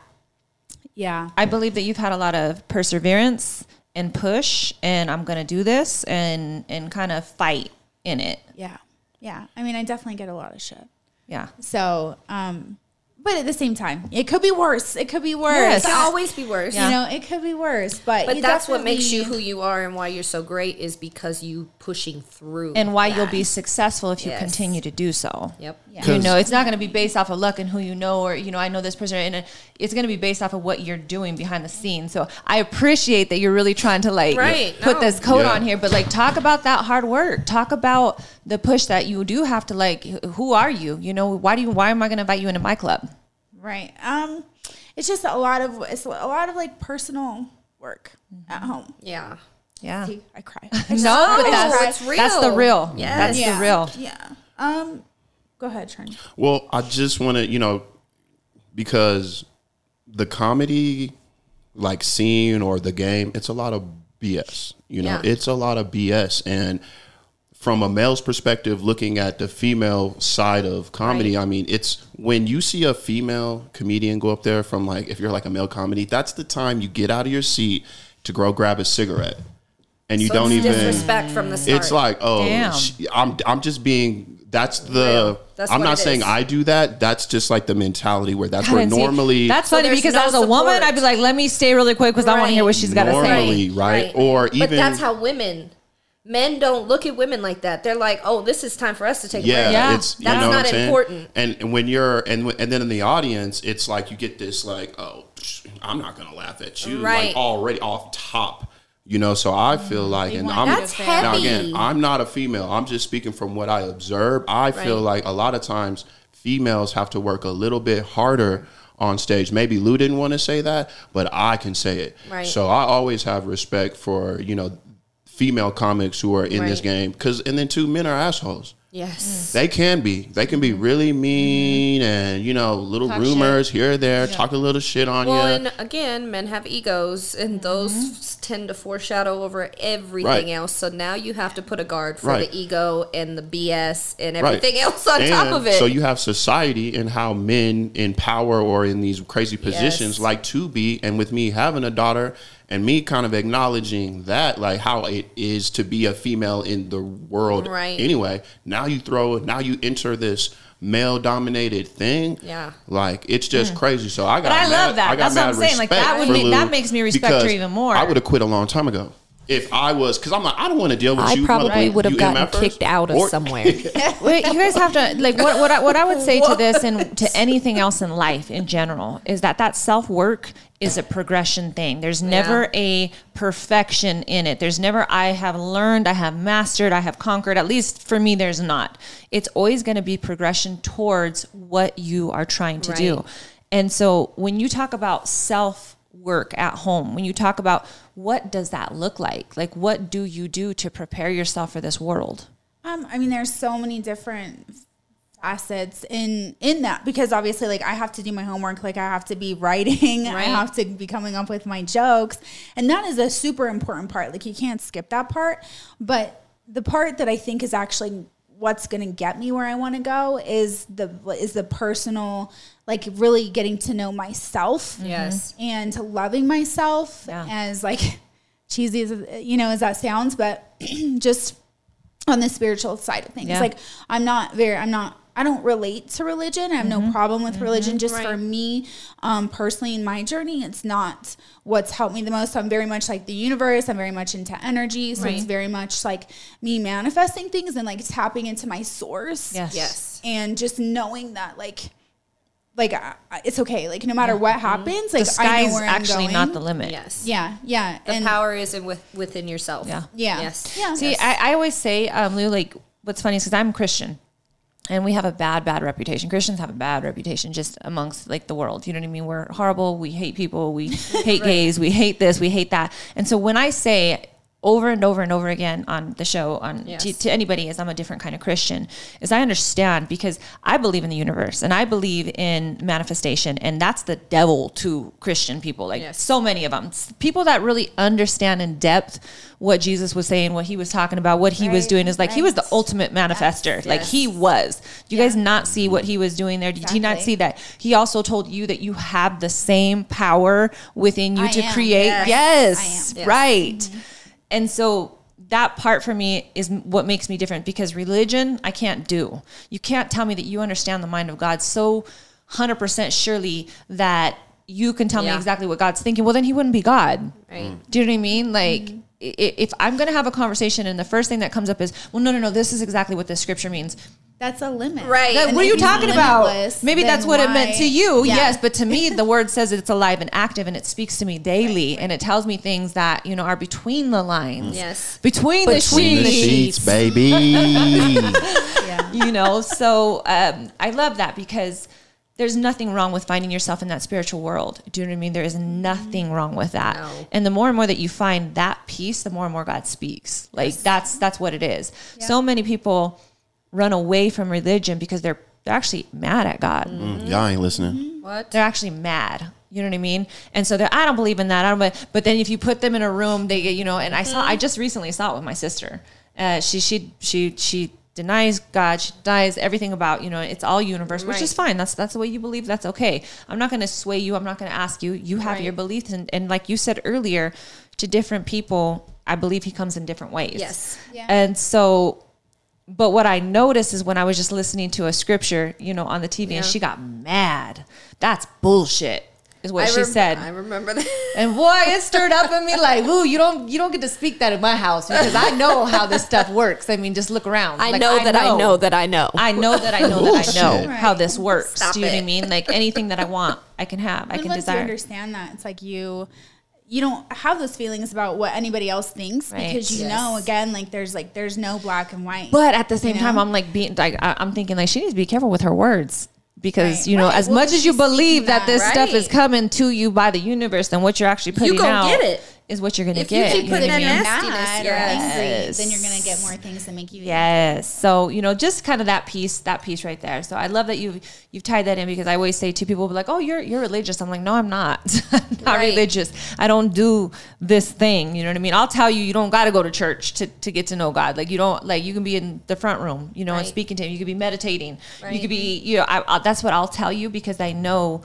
Yeah. I believe that you've had a lot of perseverance and push, and I'm gonna do this and and kind of fight in it. Yeah. Yeah. I mean, I definitely get a lot of shit. Yeah. So, um, but at the same time, it could be worse. It could be worse. Yes. It can always be worse. You know, it could be worse. But But that's what makes you who you are and why you're so great is because you pushing through. And why you'll be successful if you continue to do so. Yep. Yeah. You know, it's not going to be based off of luck and who you know, or you know, I know this person, and it's going to be based off of what you're doing behind the scenes. So I appreciate that you're really trying to like Right, put no. this coat Yeah. on here, but like talk about that hard work. Talk about the push that you do have to like. Who are you? You know, why do you? Why am I going to invite you into my club? Right. Um, it's just a lot of it's a lot of like personal work at home. Yeah. Yeah. See, I cry. [laughs] No, but I that's cry. it's that's the real. real. Yes. That's yeah. the real. Yeah. Um, go ahead, Trent. Well, I just want to, you know, because the comedy like scene or the game, it's a lot of BS. You know, Yeah. it's a lot of BS. And from a male's perspective, looking at the female side of comedy, Right. I mean, it's when you see a female comedian go up there from like, if you're like a male comedy, that's the time you get out of your seat to go grab a cigarette. And you So don't it's even disrespect from the start. it's like, oh, Damn. sh- I'm I'm just being. That's the. That's I'm not saying is. I do that. That's just like the mentality where that's God, where and see, normally that's funny there's because no as a woman. I'd be like, let me stay really quick because I want to hear what she's got to say. Normally. right? Or even- But that's how women. Men don't look at women like that. They're like, "Oh, this is time for us to take a yeah, break." Yeah. it's you That's know what not I'm important. And, and when you're and and then in the audience, it's like you get this like, oh, I'm not gonna laugh at you, Right. like already off top. You know, so I mm-hmm. feel like, and I'm you That's now heavy. again, I'm not a female. I'm just speaking from what I observe. I feel like a lot of times females have to work a little bit harder on stage. Maybe Lou didn't want to say that, but I can say it. Right. So I always have respect for you know female comics who are in this game because, and then two men are assholes. Yes. Mm. They can be. They can be really mm-hmm. mean and you know little Talk rumors here or there, talk a little shit on Well, you. and again, men have egos, and mm-hmm. those tend to foreshadow over everything Right. else. So now you have to put a guard for Right. the ego and the BS and Right. everything else on top of it. So you have society and how men in power or in these crazy positions Yes. like to be. And with me having a daughter and me kind of acknowledging that, like how it is to be a female in the world Right. anyway. Now you throw it, now you enter this male dominated thing. Yeah. Like it's just hmm. crazy. So I got But I mad- love that. I got That's what I'm saying. Like, that would make- that makes me respect her even more. I would have quit a long time ago. If I was, because I'm like, I don't want to deal with I you. probably would have You gotten MFers. kicked out of Or- somewhere. [laughs] Wait, you guys have to like what what I, what I would say to this and to anything else in life in general is that that self work is a progression thing. There's never a perfection in it. There's never I have learned, I have mastered, I have conquered. At least for me, there's not. It's always going to be progression towards what you are trying to do. And so when you talk about self work at home, when you talk about what does that look like? Like what do you do to prepare yourself for this world? Um, I mean, there's so many different assets in in that because obviously, like I have to do my homework, like I have to be writing, I have to be coming up with my jokes, and that is a super important part. Like you can't skip that part. But the part that I think is actually what's going to get me where I want to go is the is the personal, like really getting to know myself mm-hmm. yes. and loving myself Yeah. as like cheesy as you know as that sounds but [clears throat] just on the spiritual side of things. Yeah. Like I'm not very I'm not I don't relate to religion. I have Mm-hmm. no problem with religion. Just for me, um, personally in my journey, it's not what's helped me the most. So I'm very much like the universe. I'm very much into energy. So it's very much like me manifesting things and like tapping into my source. Yes. Yes. And just knowing that like like I, I- it's okay. Like no matter what happens, like the I sky know is where actually I'm not the limit. Yes. Yeah, yeah. The and power is in with, within yourself. Yeah. yeah. Yes. Yeah. See, I, I always say, um, Lou, like, what's funny is because I'm Christian and we have a bad, bad reputation. Christians have a bad reputation just amongst like the world. You know what I mean? We're horrible. We hate people. We [laughs] hate gays. We hate this. We hate that. And so when I say over and over and over again on the show, on Yes. to, to anybody, is I'm a different kind of Christian, is I understand because I believe in the universe and I believe in manifestation, and that's the devil to Christian people. Like Yes. so many of them, people that really understand in depth what Jesus was saying, what he was talking about, what he was doing is like he was the ultimate manifester. Like he was. Do you guys not see what he was doing there? Did you not see that? He also told you that you have the same power within you I to am. create. Yes. Yes. Yes. right. Mm-hmm. And so that part for me is what makes me different because religion I can't do. You can't tell me that you understand the mind of God so 100% surely that you can tell me exactly what God's thinking. Well, then he wouldn't be God. Right. Do you know what I mean? Like, i- if I'm going to have a conversation and the first thing that comes up is, well, no, no, no, this is exactly what this scripture means. That's a limit. Right. That- what are you talking about? Maybe that's then what it meant to you. Yeah. Yes, but to me, [laughs] the word says it's alive and active, and it speaks to me daily, and it tells me things that you know are between the lines. Yes. between, the Between the sheets. sheets, baby. [laughs] Yeah. you know. So um, I love that because there's nothing wrong with finding yourself in that spiritual world. Do you know what I mean? There is nothing wrong with that. No. And the more and more that you find that peace, the more and more God speaks. Like that's that's what it is. So many people run away from religion because they're they're actually mad at God. Mm, Y'all ain't listening. What? They're actually mad. You know what I mean? And so they're, I don't believe in that. I don't. But, but then if you put them in a room, they get you know. And I saw. I just recently saw it with my sister. Uh, she she she she denies God. She denies everything about you know. It's all universe, which is fine. That's that's the way you believe. That's okay. I'm not going to sway you. I'm not going to ask you. You have Right. your beliefs, and, and like you said earlier, to different people, I believe He comes in different ways. Yes. Yeah. And so but what I noticed is when I was just listening to a scripture, you know, on the TV, Yeah. and she got mad. That's bullshit, is what I she rem- said. I remember that. [laughs] and boy, it stirred up in me like, "Ooh, you don't, you don't get to speak that in my house because I know how this stuff works." I mean, just look around. I Like, know that I know that I know. I know that I know that I [laughs] know Bullshit. how this works. Stop Do you know what I mean? Like anything that I want, I can have. I And can once you desire. understand that, it's like you you don't have those feelings about what anybody else thinks Right. because you Yes. know again like there's like there's no black and white. But at the same You time. I'm like being like I'm thinking like she needs to be careful with her words because Right. you know Right. as Well, much as you believe speaking that this that. stuff is coming to you by the universe, then what you're actually putting gonna out get it. Is what you're get. If you get. keep you know putting that nastiness, yes. angry, then you're gonna get more things that make you Yes. So, you know, just kind of that piece, that piece right there. So I love that you've you've tied that in because I always say to people be like, Oh, you're you're religious. I'm like, No, I'm not. [laughs] I'm not Right. religious. I don't do this thing. You know what I mean? I'll tell you you don't gotta go to church to, to get to know God. Like you don't like you can be in the front room, you know, and speaking to him. You could be meditating. You could be you know, I, I, that's what I'll tell you because I know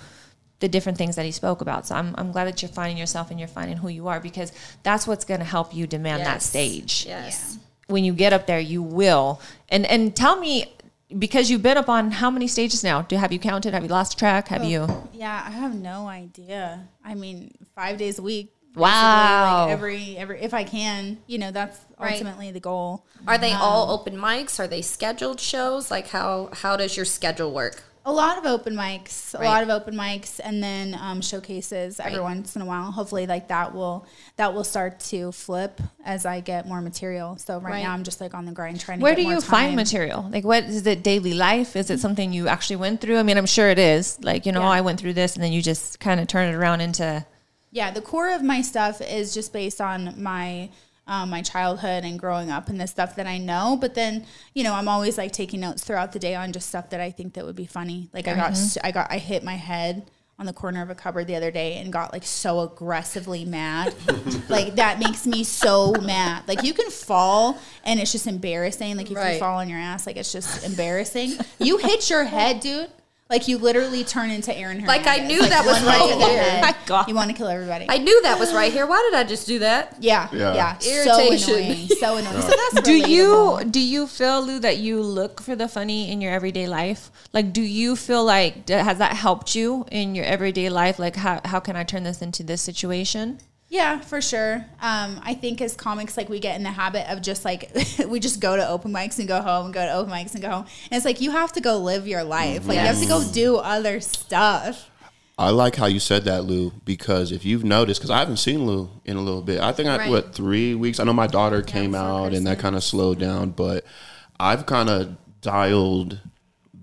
the different things that he spoke about. So I'm, I'm glad that you're finding yourself and you're finding who you are because that's what's going to help you demand that stage Yes. when you get up there, you will. And and tell me because you've been up on how many stages now? Do have you counted? Have you lost track? Have oh, you? Yeah, I have no idea. I mean, five days a week. Wow. Like every every if I can, you know, that's Right. ultimately the goal. Are they all um, open mics? Are they scheduled shows? Like how how does your schedule work? A lot of open mics, a lot of open mics, and then um, showcases every once in a while. Hopefully, like that will that will start to flip as I get more material. So right, Right. now, I'm just like on the grind trying to. Where do you find material? Like, what is it? Daily life? Is it something you actually went through? I mean, I'm sure it is. Like, you know, Yeah. I went through this, and then you just kind of turn it around into. Yeah, the core of my stuff is just based on my um, my childhood and growing up and the stuff that I know. But then, you know, I'm always like taking notes throughout the day on just stuff that I think that would be funny. Like I got I got I hit my head on the corner of a cupboard the other day and got like so aggressively mad. [laughs] like that makes me so mad. Like you can fall and it's just embarrassing. Like if Right. you fall on your ass, like it's just embarrassing. You hit your head, dude. Like you literally turn into Aaron Hernandez. Like, I knew that was right look at there. My God. You want to kill everybody. I knew that was right here. Why did I just do that? yeah, Yeah. yeah, Irritation. So annoying. So [laughs] annoying. So that's do you do you feel Lou that you look for the funny in your everyday life like do you feel like has that helped you in your everyday life like how, how can i turn this into this situation Yeah, for sure. Um, I think as comics, like we get in the habit of just like [laughs] we just go to open mics and go home, and go to open mics and go home. And it's like you have to go live your life. Like you have to go do other stuff. I like how you said that, Lou, because if you've noticed, because I haven't seen Lou in a little bit. I think I Right. what three weeks. I know my daughter came out, and that kind of slowed down. But I've kind of dialed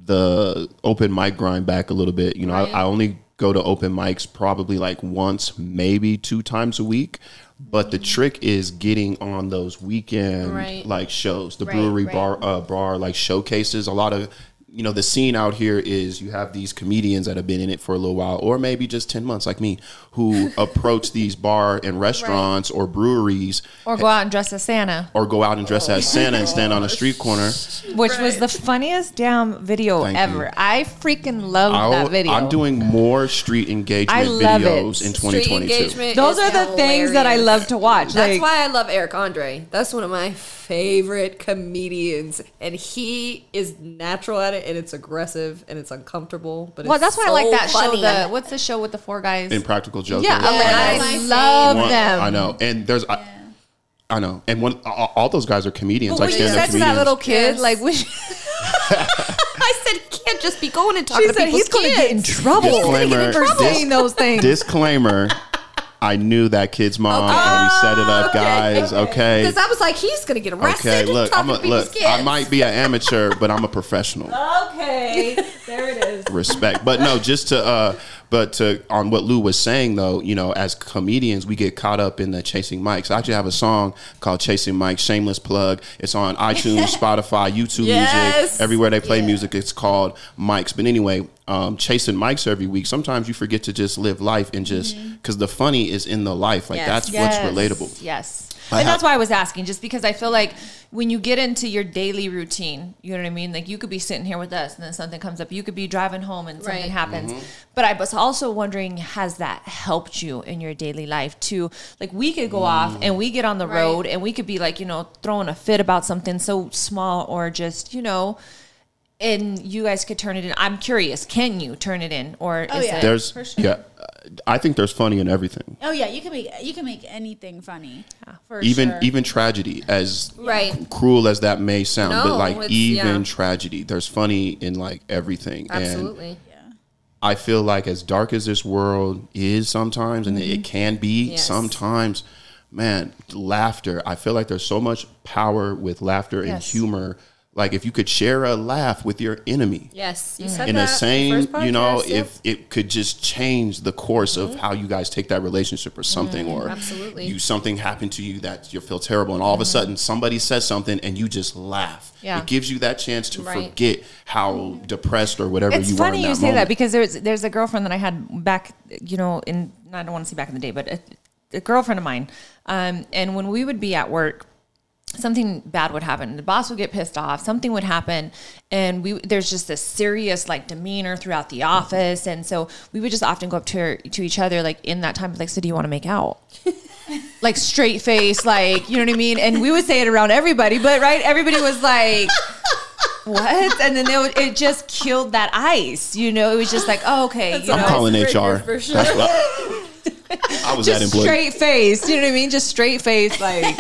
the open mic grind back a little bit. You know, Right. I, I only go to open mics probably like once, maybe two times a week. But the trick is getting on those weekend Right. like shows, the Right, brewery right. bar uh, bar like showcases. A lot of you know the scene out here is you have these comedians that have been in it for a little while, or maybe just ten months like me, who [laughs] approach these bar and restaurants or breweries, or go out and dress as santa or go out and dress as Santa and stand on a street corner. [laughs] which was the funniest damn video Thank ever you. i freaking love I'll- that video I'm doing more street engagement I love it. videos in Street 2022. engagement. those are the things that i love to watch That's like, why I love Eric Andre. That's one of my favorite comedians, and he is natural at it, and it's aggressive and it's uncomfortable. But well it's that's why i like that funny. show the what's the show with the four guys Impractical Jokers. yeah, I'm Yes. i My love One- them I know, and there's. I, I know, and when all, all those guys are comedians, But like you stand-up said to that little kid, Yes. like, we, [laughs] I said, he can't just be going and talking she to said people's he's going to get in trouble Disclaimer, for dis- saying those things. Disclaimer: I knew that kid's mom, and we oh, set it up, guys. Okay. Because I was like, he's going to get arrested. Okay, look, I'm a, to people's look. I might be an amateur, but I'm a professional. okay, there it is. Respect, but no, just to, uh, but to on what Lou was saying though, you know, as comedians, we get caught up in the chasing mics. I actually have a song called "Chasing Mics." Shameless plug. It's on iTunes, [laughs] Spotify, YouTube Yes. Music, everywhere they play music. It's called Mics. But anyway, um, chasing mics every week. Sometimes you forget to just live life and just because the funny is in the life. Like Yes. that's what's relatable. Yes. I and have- that's why I was asking, just because I feel like when you get into your daily routine, you know what I mean? Like you could be sitting here with us and then something comes up. You could be driving home and something Right. happens. Mm-hmm. But I was also wondering, has that helped you in your daily life too? Like we could go off Mm. and we get on the Right. road and we could be like, you know, throwing a fit about something so small or just, you know, and you guys could turn it in. I'm curious, can you turn it in or Oh, is yeah. it There's For sure. yeah, uh, I think there's funny in everything. Oh yeah, you can make you can make anything funny. For even sure. even tragedy as Right. cruel as that may sound No, but like even yeah. tragedy there's funny in like everything and yeah. i feel like as dark as this world is sometimes and it can be Yes. sometimes man laughter i feel like there's so much power with laughter and Yes. humor like if you could share a laugh with your enemy Yes. You said in that the same first you know podcast, yep. if it could just change the course of how you guys take that relationship or something or Mm-hmm. Absolutely. you something happened to you that you feel terrible and all of a sudden somebody says something and you just laugh Yeah. it gives you that chance to Right. forget how depressed or whatever It's you were in funny that you say moment. that because there's there's a girlfriend that I had back, you know, in I don't want to say back in the day, but a, a girlfriend of mine, um, and when we would be at work. Something bad would happen. The boss would get pissed off. Something would happen, and we there's just this serious like demeanor throughout the office, and so we would just often go up to her, to each other like in that time, like, so do you want to make out? [laughs] like straight face, like you know what I mean. And we would say it around everybody, but right, everybody was like, "What?" And then they would, it just killed that ice. You know, it was just like, "Oh, okay." you i'm know, calling hr for sure. That's what I, I [laughs] was that just employee straight face. You know what I mean? Just straight face, like.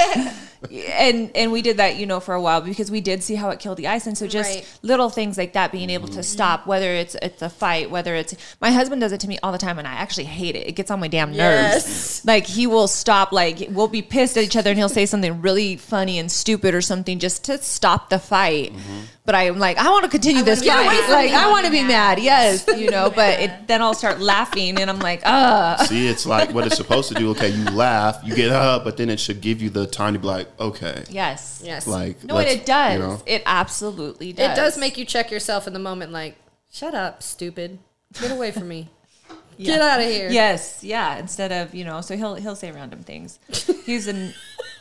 And and we did that, you know, for a while because we did see how it killed the ice, and so just Right. little things like that, being able to mm-hmm. stop, whether it's it's a fight, whether it's my husband does it to me all the time, and I actually hate it. It gets on my damn nerves. Yes. Like he will stop, like we'll be pissed at each other, and he'll say something really funny and stupid or something just to stop the fight. Mm-hmm. But I'm like, I want to continue this wanna fight. mad. Like I I wanna be be mad. mad. Yes, you know. But it, [laughs] then I'll start laughing, and I'm like, uh see it's like what it's supposed to do okay you laugh you get up but then it should give you the time to be like okay Yes. Yes. like No, it does. you know. It absolutely does. It does make you check yourself in the moment, like, shut up, stupid. Get away from me. [laughs] Get out of here. Yes, yeah. Instead of you know, so he'll he'll say random things. [laughs] He's an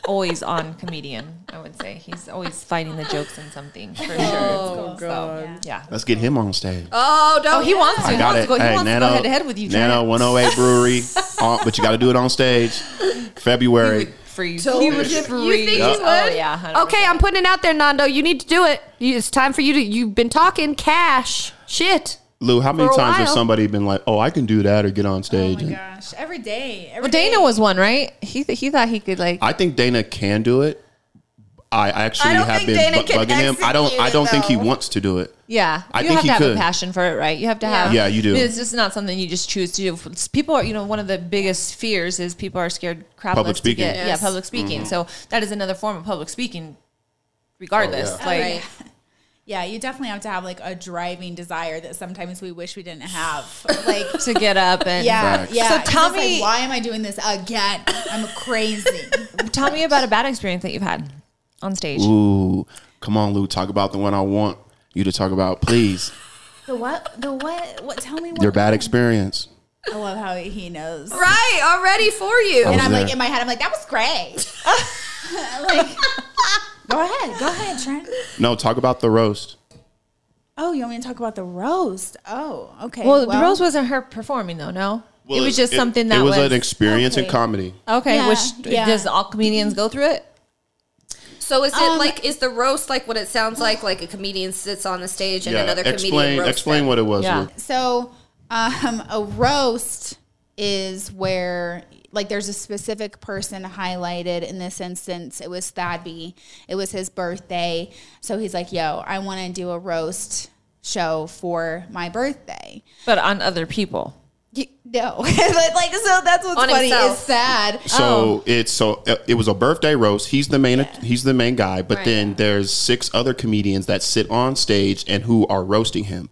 always on comedian. I would say he's always finding the jokes in something for sure. Oh God. yeah. Let's get him on stage. Oh, don't. Oh, he wants to. I He got wants it. to go. He Hey, wants Nano, to go head to head with you. Nano 108 [laughs] Brewery, uh, but you got to do it on stage. February. Free. You think he would? Oh yeah. 100%. Okay, I'm putting it out there, Nando. You need to do it. You- It's time for you to. You've been talking cash. Shit. Lou, how many For a times has somebody been like, "Oh, I can do that," or get on Oh stage? my gosh, every day. Every Well, Dana day. was one, right? He th- he thought he could like. I think Dana can do it. I actually I don't have think been Dana bu- bugging him. I don't. I don't think he wants to do it. Yeah, I you think have he to have could. a passion for it, right? You have to have. Yeah, you do. It's just not something you just choose to do. People are, you know, one of the biggest fears is people are scared crapless Public to speaking. get, yeah, public speaking. Mm-hmm. So that is another form of public speaking, regardless. Oh, yeah. Like, oh, Right. Yeah, you definitely have to have like a driving desire that sometimes we wish we didn't have. [laughs] Like, to get up and yeah, Facts. yeah. So It's tell just like, me- why am I doing this again? I'm crazy. [laughs] Tell me about a bad experience that you've had on stage. Ooh, come on, Lou. Talk about the one I want you to talk about, please. [laughs] the what? The what? What? Tell me what? Your bad experience. I love how he knows. Right, already for you. And I'm like in my head, I'm like, that was great. like, go ahead, go ahead, Trent. No, talk about the roast. Oh, you want me to talk about the roast? Oh, okay. Well, the roast wasn't her performing though. No, it was just something that it was, was, an experience in comedy. okay. Yeah, which yeah. does all comedians go through it? So is it Um, like is the roast like what it sounds like? Like a comedian sits on the stage and Yeah, another comedian explain roasts explain them? what it was. Yeah. So, um, a roast is where like there's a specific person highlighted. In this instance, it was Thadby. It was his birthday, so he's like, "Yo, I want to do a roast show for my birthday." But on other people. You, no, [laughs] but like so that's what's On funny himself. is sad. So Oh. it's so uh, it was a birthday roast. He's the main he's the main guy, but Right. then there's six other comedians that sit on stage and who are roasting him.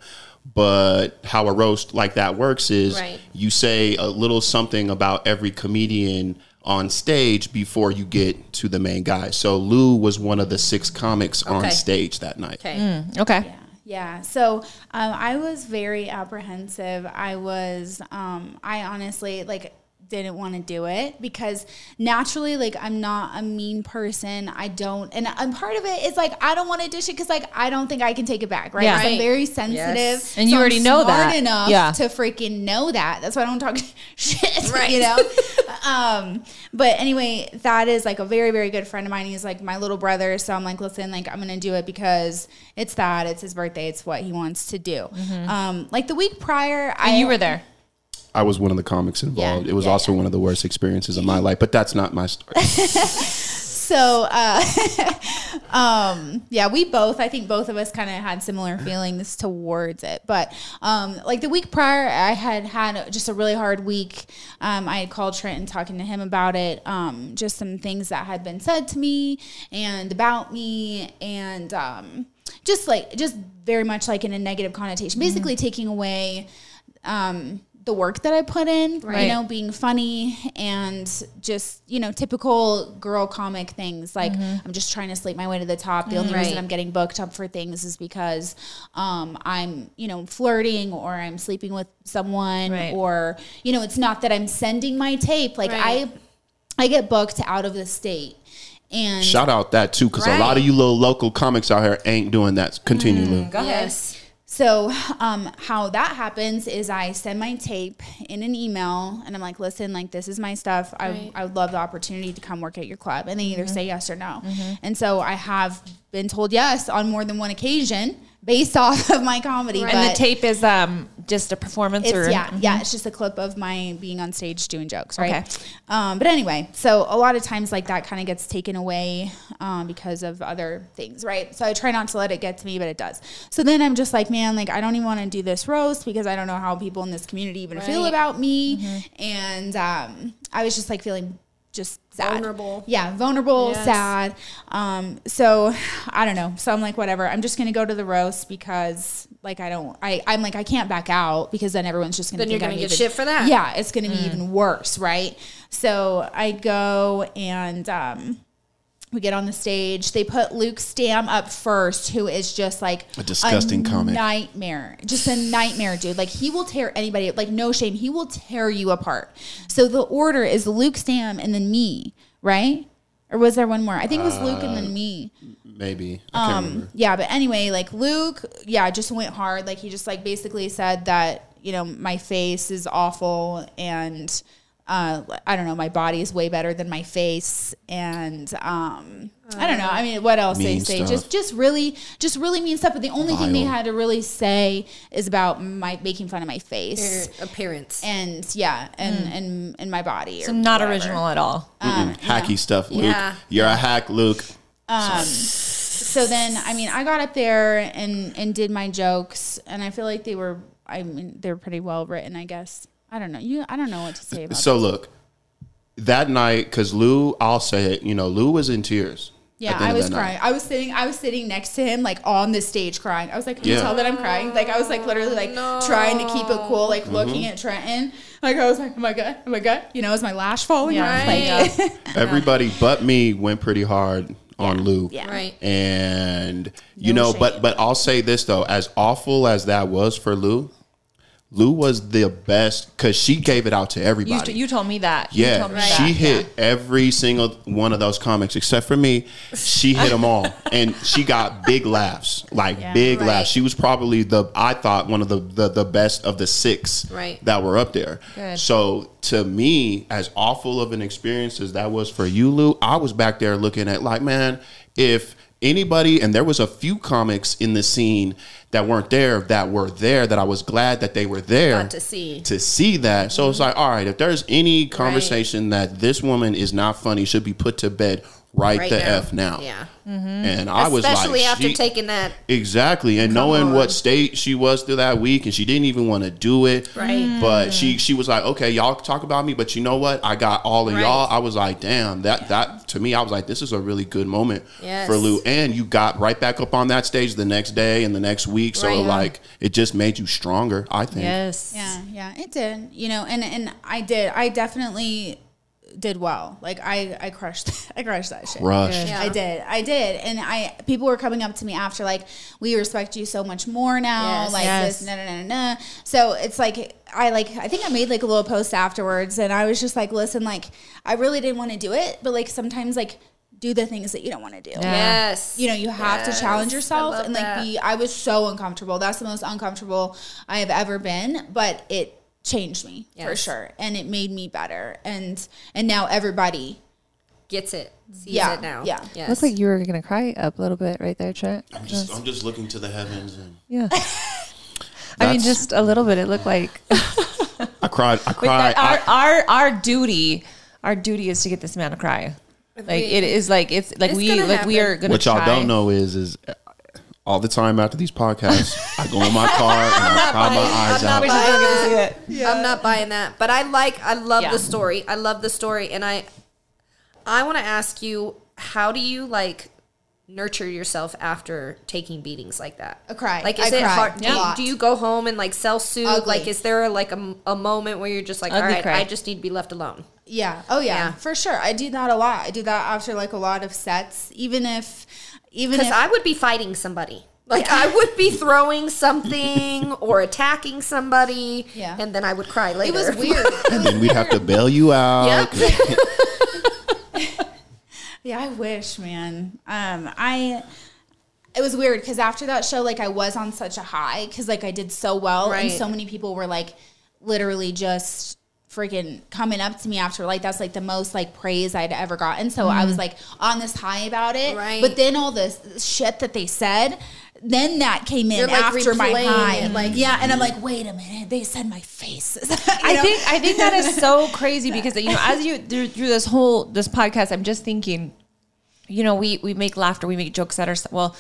But how a roast like that works is Right. you say a little something about every comedian on stage before you get to the main guy. So Lou was one of the six comics Okay. on stage that night. Okay. Okay. Yeah. So um, I was very apprehensive. I was, um, I honestly like didn't want to do it because naturally, like I'm not a mean person. I don't, and, and part of it is like I don't want to dish it because like I don't think I can take it back. Right. Yeah. 'Cause I'm very sensitive, Yes. And you I'm already know smart that. enough Yeah. to freaking know that. That's why I don't talk [laughs] shit. Right. You know. [laughs] um, but anyway, that is like a very very good friend of mine. He's like my little brother. So I'm like, listen, like I'm gonna do it because it's that. It's his birthday. It's what he wants to do. Um, like the week prior, I you were there. I was one of the comics involved. Yeah, it was yeah, also one of the worst experiences of my life, but that's not my story. [laughs] So, uh, [laughs] um, yeah, we both, I think both of us kind of had similar feelings towards it. But, um, like the week prior, I had had just a really hard week. Um, I had called Trent and talking to him about it. Um, just some things that had been said to me and about me and, um, just like, just very much like in a negative connotation, basically taking away, um, the work that I put in, Right. you know, being funny and just, you know, typical girl comic things. Like I'm just trying to sleep my way to the top. The only reason I'm getting booked up for things is because um, I'm, you know, flirting or I'm sleeping with someone Right. or, you know, it's not that I'm sending my tape. Like Right. I I get booked out of the state. And Shout out that too, because a lot of you little local comics out here ain't doing that. Continue, Lou. Go ahead. Yes. So, um, how that happens is I send my tape in an email and I'm like, listen, like, this is my stuff. I, Right. I would love the opportunity to come work at your club. And they either say yes or no. And so I have been told yes on more than one occasion based [laughs] off of my comedy. Right. And the tape is um just a performance or yeah, yeah, it's just a clip of my being on stage doing jokes, right? Okay. Um, but anyway, so a lot of times like that kind of gets taken away um, because of other things, right? So I try not to let it get to me, but it does. So then I'm just like, man, like I don't even want to do this roast because I don't know how people in this community even feel about me, and um, I was just like feeling just sad. Vulnerable. Yeah, vulnerable, Yes. sad. Um, so I don't know. So I'm like, whatever. I'm just gonna go to the roast because like I don't I, I'm like I can't back out because then everyone's just gonna Then you're gonna I'm get even- shit for that. Yeah, it's gonna be even worse, right? So I go and um we get on the stage. They put Luke Stam up first, who is just like A disgusting comic. nightmare, just a nightmare, dude. Like he will tear anybody, like no shame, he will tear you apart. So the order is Luke Stam and then me, right? Or was there one more? I think it was uh, Luke and then me. Maybe I can't um, remember. Yeah, but anyway, like Luke, yeah, just went hard. Like he just like basically said that, you know, my face is awful and uh, I don't know, my body is way better than my face, and um, I don't know. I mean, what else they say? stuff. Just, just really, just really mean stuff. But the only thing they had to really say is about my making fun of my face, Your appearance. and yeah, and and and my body. So or not whatever. original at all. Mm-mm. hacky stuff, Luke. Yeah. You're a hack, Luke. Um, so then I mean I got up there and and did my jokes and I feel like they were I mean they were pretty well written I guess I don't know you I don't know what to say about it. So look, that night, because Lou, I'll say it. You know, Lou was in tears. yeah I was that night. crying I was sitting I was sitting next to him like on the stage crying I was like can you tell that I'm crying like I was like literally like trying to keep it cool like Mm-hmm. looking at Trenton like I was like oh my god oh my god you know is my lash falling Yeah. off Right. [laughs] like Everybody but me went pretty hard on Lou. yeah right. And you No know, but but I'll say this though, as awful as that was for Lou, Lou was the best because she gave it out to You, everybody. you told me that. You yeah, told me she that. hit every single one of those comics except for me. She hit [laughs] them all, and she got big laughs, like Yeah. big Right. laughs. She was probably the I thought one of the the, the best of the six Right. that were up there. Good. So to me, as awful of an experience as that was for you, Lou, I was back there looking at like, man, if anybody and there was a few comics in the scene that weren't there that were there that I was glad that they were there Got to see. to see that. So it's mm-hmm. like, all right, if there's any conversation that this woman is not funny, should be put to bed right, Right the now. f now. Yeah. Mm-hmm. And I was Especially like, after she- taking that. Exactly, and knowing on. what state she was through that week, and she didn't even want to do it. Right. Mm. But she she was like, okay, y'all talk about me, but you know what? I got all of Right. y'all. I was like, damn, that that to me, I was like, this is a really good moment Yes. for Lou. And you got right back up on that stage the next day and the next week. So Right. like, it just made you stronger. I think. Yes. Yeah, yeah, it did. You know, and and I did. I definitely did well. Like I I crushed [laughs] I crushed that shit. Crushed. Yeah. I did. I did. And I people were coming up to me after like we respect you so much more now. Yes. like Yes. this, no, no, no, no. So it's like I like I think I made like a little post afterwards and I was just like, listen, like I really didn't want to do it, but like sometimes like do the things that you don't want to do. Yeah. Yes. You know, you have Yes. to challenge yourself and like that. be I was so uncomfortable. That's the most uncomfortable I have ever been, but it changed me for sure and it made me better and and now everybody Gets it. Sees Yeah, it now. yeah. Yes. Looks like you were gonna cry up a little bit right there, Trent. I'm just I'm just looking to the heavens and [laughs] Yeah. I mean, just a little bit. It looked like [laughs] I cried. I [laughs] But cried. our, I- our our duty, our duty is to get this man to cry. Like it is like it's like It's we gonna like we are gonna. what y'all try. don't know is is all the time after these podcasts, I go in my car and I cry my eyes I'm out. not buying that. it. I'm not buying that. But I like I love Yeah. the story. I love the story and I I want to ask you how do you like nurture yourself after taking beatings like that? I cry. Like is I it cry hard a do you, do you go home and like self-soothe? Ugly. Like is there like a, a moment where you're just like Ugly all right, cry. I just need to be left alone? Yeah. Oh yeah, Yeah. For sure. I do that a lot. I do that after like a lot of sets. Even if even Because if I would be fighting somebody. Like I would be throwing something [laughs] or attacking somebody, Yeah. and then I would cry later. it was weird. [laughs] and then we'd have to bail you out. Yep. [laughs] yeah, I wish, man. Um I it was weird because after that show, like I was on such a high because like I did so well, and so many people were like literally just freaking coming up to me after like that's like the most like praise I'd ever gotten. So I was mm-hmm. like on this high about it. Right. But then all this shit that they said, then that came in like, after my high. like yeah, and I'm mm-hmm. like, wait a minute, they said my face. [laughs] You I think I think that is so [laughs] crazy because you know as you through, through this whole this podcast, I'm just thinking, you know, we we make laughter, we make jokes at our well.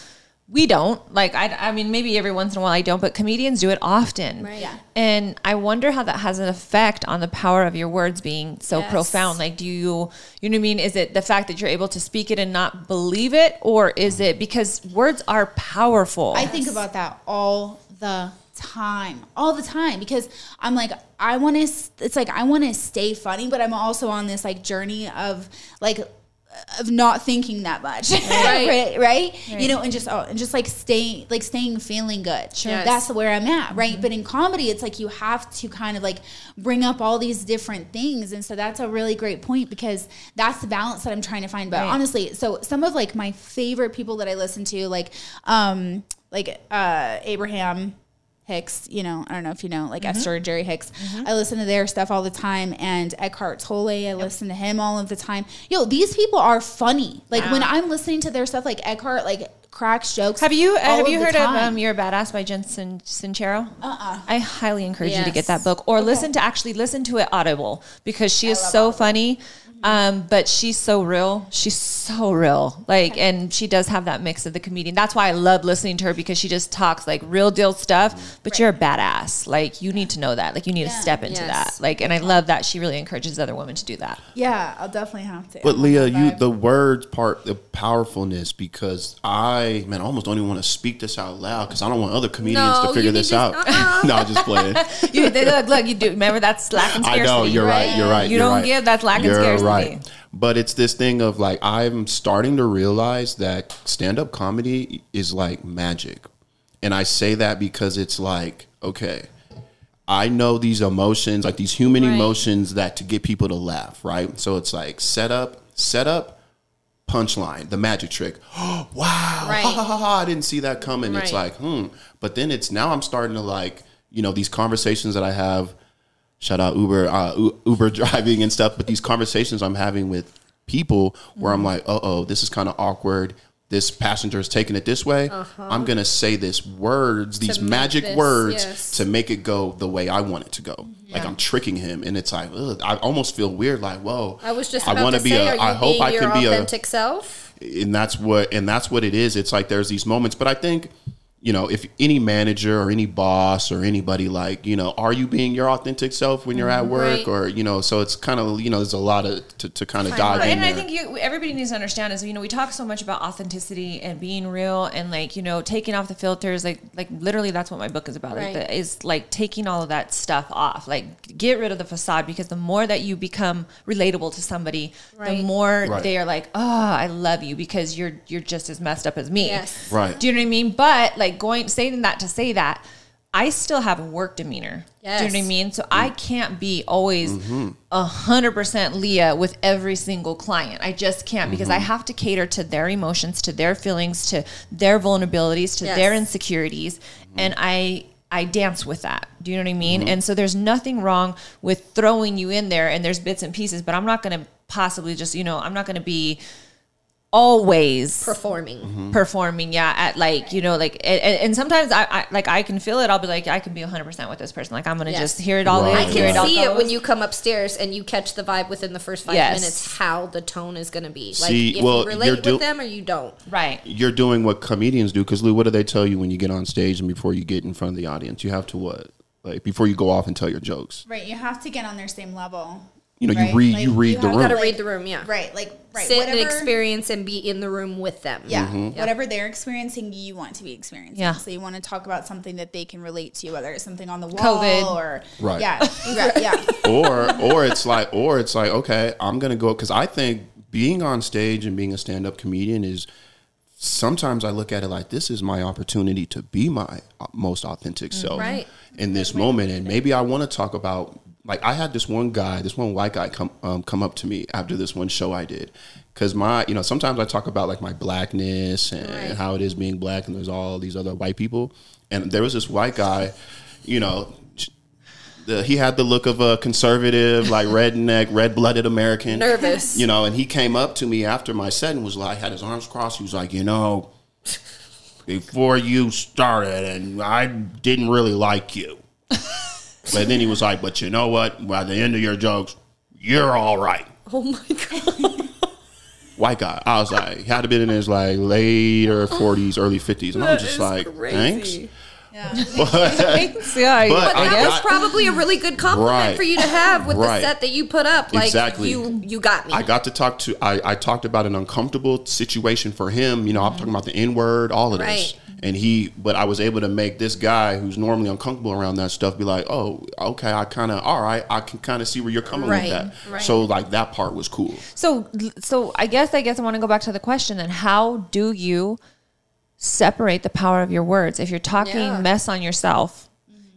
We don't like. I, I mean, maybe every once in a while I don't, but comedians do it often. Right. Yeah. And I wonder how that has an effect on the power of your words being so Yes. profound. Like, do you, you know what I mean? Is it the fact that you're able to speak it and not believe it, or is it because words are powerful? I think about that all the time, all the time, because I'm like, I want to. It's like I want to stay funny, but I'm also on this like journey of like of not thinking that much. Right. [laughs] right you know and just oh and just like staying like staying feeling good. Sure. Yes. that's where i'm at right? But in comedy it's like you have to kind of like bring up all these different things. And so that's a really great point because that's the balance that i'm trying to find. But Right. honestly so some of like my favorite people that i listen to like um like uh abraham Hicks, you know, I don't know if you know, like mm-hmm. Esther and Jerry Hicks. Mm-hmm. I listen to their stuff all the time, and Eckhart Tolle, I listen to him all of the time. Yo, these people are funny. Like when I'm listening to their stuff, like Eckhart, like cracks jokes. Have you uh, all have you heard of um, "You're a Badass" by Jen Sin- Sincero? Uh-uh. I highly encourage you to get that book or listen to actually listen to it audible because she is so funny. Um, but she's so real. She's so real. Like, and she does have that mix of the comedian. That's why I love listening to her because she just talks like real deal stuff. But you're a badass. Like, you need to know that. Like, you need to step into Yes. that. Like, and I love that she really encourages other women to do that. Yeah, I'll definitely have to. But Lea, you the words part, the powerfulness, because I man, I almost don't even want to speak this out loud because I don't want other comedians No, to figure this to- out. uh-uh. [laughs] no, I'm just playing. [laughs] You, look, look, you do. Remember that's lack and I know you're right. You're right. You you're don't right. give, that's lack and You're scarcity. right. But it's this thing of like I'm starting to realize that stand up comedy is like magic, and I say that because it's like okay. I know these emotions, like these human Right. emotions that to get people to laugh, right? So it's like set up, set up, punchline, the magic trick. [gasps] wow, Right. ha, ha, ha, ha, I didn't see that coming. It's like, hmm. But then it's now I'm starting to like, you know, these conversations that I have. Shout out Uber, uh, Uber [laughs] driving and stuff. But these conversations I'm having with people where I'm like, uh oh, this is kind of awkward. This passenger is taking it this way. I'm gonna say this words, these magic this, words yes. to make it go the way I want it to go. Like I'm tricking him, and it's like ugh, I almost feel weird. Like whoa, I was just I wanna be say, a- I hope I can be a- authentic self? and that's what and that's what it is it's like there's these moments but i think you know if any manager or any boss or anybody like you know are you being your authentic self when you're at mm-hmm. work Right. or you know so it's kind of you know there's a lot of to, to kind of dive Right, in and I think you, everybody needs to understand is you know we talk so much about authenticity and being real and like you know taking off the filters like like literally that's what my book is about like, Right. the, is like taking all of that stuff off like get rid of the facade because the more that you become relatable to somebody Right. the more Right. they are like oh I love you because you're you're just as messed up as me Yes. right do you know what I mean? But like going saying that to say that, I still have a work demeanor. Do you know what I mean? So I can't be always mm-hmm. a hundred percent Lea with every single client. I just can't because I mm-hmm. have to cater to their emotions, to their feelings, to their vulnerabilities, to Yes. their insecurities, mm-hmm. and I. I dance with that. Do you know what I mean? And so there's nothing wrong with throwing you in there and there's bits and pieces, but I'm not going to possibly just, you know, I'm not going to be always Performing. Mm-hmm. performing yeah at like you know like and, and sometimes I, I like i can feel it i'll be like i can be 100% with this person like i'm gonna Yes. just hear it all Right. in I can all see it goes. when you come upstairs and you catch the vibe within the first five Yes. minutes how the tone is going to be. Like See, if well, you you're relate do- with them or you don't. right you're doing what comedians do because lou what do they tell you when you get on stage and before you get in front of the audience you have to what like before you go off and tell your jokes right, you have to get on their same level. you know right? you read Like, you read the room to, Gotta read the room, yeah. Right, like right, Sit whatever. and experience and be in the room with them. Yeah, Mm-hmm. whatever they're experiencing, you want to be experiencing. Yeah. So you want to talk about something that they can relate to, whether it's something on the wall COVID. or Right. Yeah, right, yeah. [laughs] or or it's like or it's like okay i'm gonna go because i think being on stage and being a stand-up comedian is sometimes i look at it like this is my opportunity to be my uh, most authentic self Right. in this moment and maybe i want to talk about like i had this one guy this one white guy come um, come up to me after this one show i did because my you know sometimes i talk about like my blackness and Right. how it is being black and there's all these other white people and there was this white guy you know the, he had the look of a conservative, like [laughs] redneck, red blooded American. Nervous. You know, and he came up to me after my set and was like, had his arms crossed. He was like, you know, [laughs] before you started, and I didn't really like you. [laughs] but then he was like, but you know what? By the end of your jokes, you're all right. Oh my god. White guy. I was like, he had to been in his like later 40s, early 50s. And I was just is like, thanks. crazy. Thanks, yeah, [laughs] But But I that was probably a really good compliment Right. for you to have with Right. the set that you put up. Like Exactly. you you got me. I got to talk to I, I talked about an uncomfortable situation for him. You know, I'm talking about the N word, all of this. Right. And he, but I was able to make this guy who's normally uncomfortable around that stuff be like, oh, okay, I kind of, all right, I can kind of see where you're coming Right, with that. right. So like that part was cool. So, so I guess I guess I want to go back to the question. Then, how do you separate the power of your words? If you're talking Yeah. mess on yourself,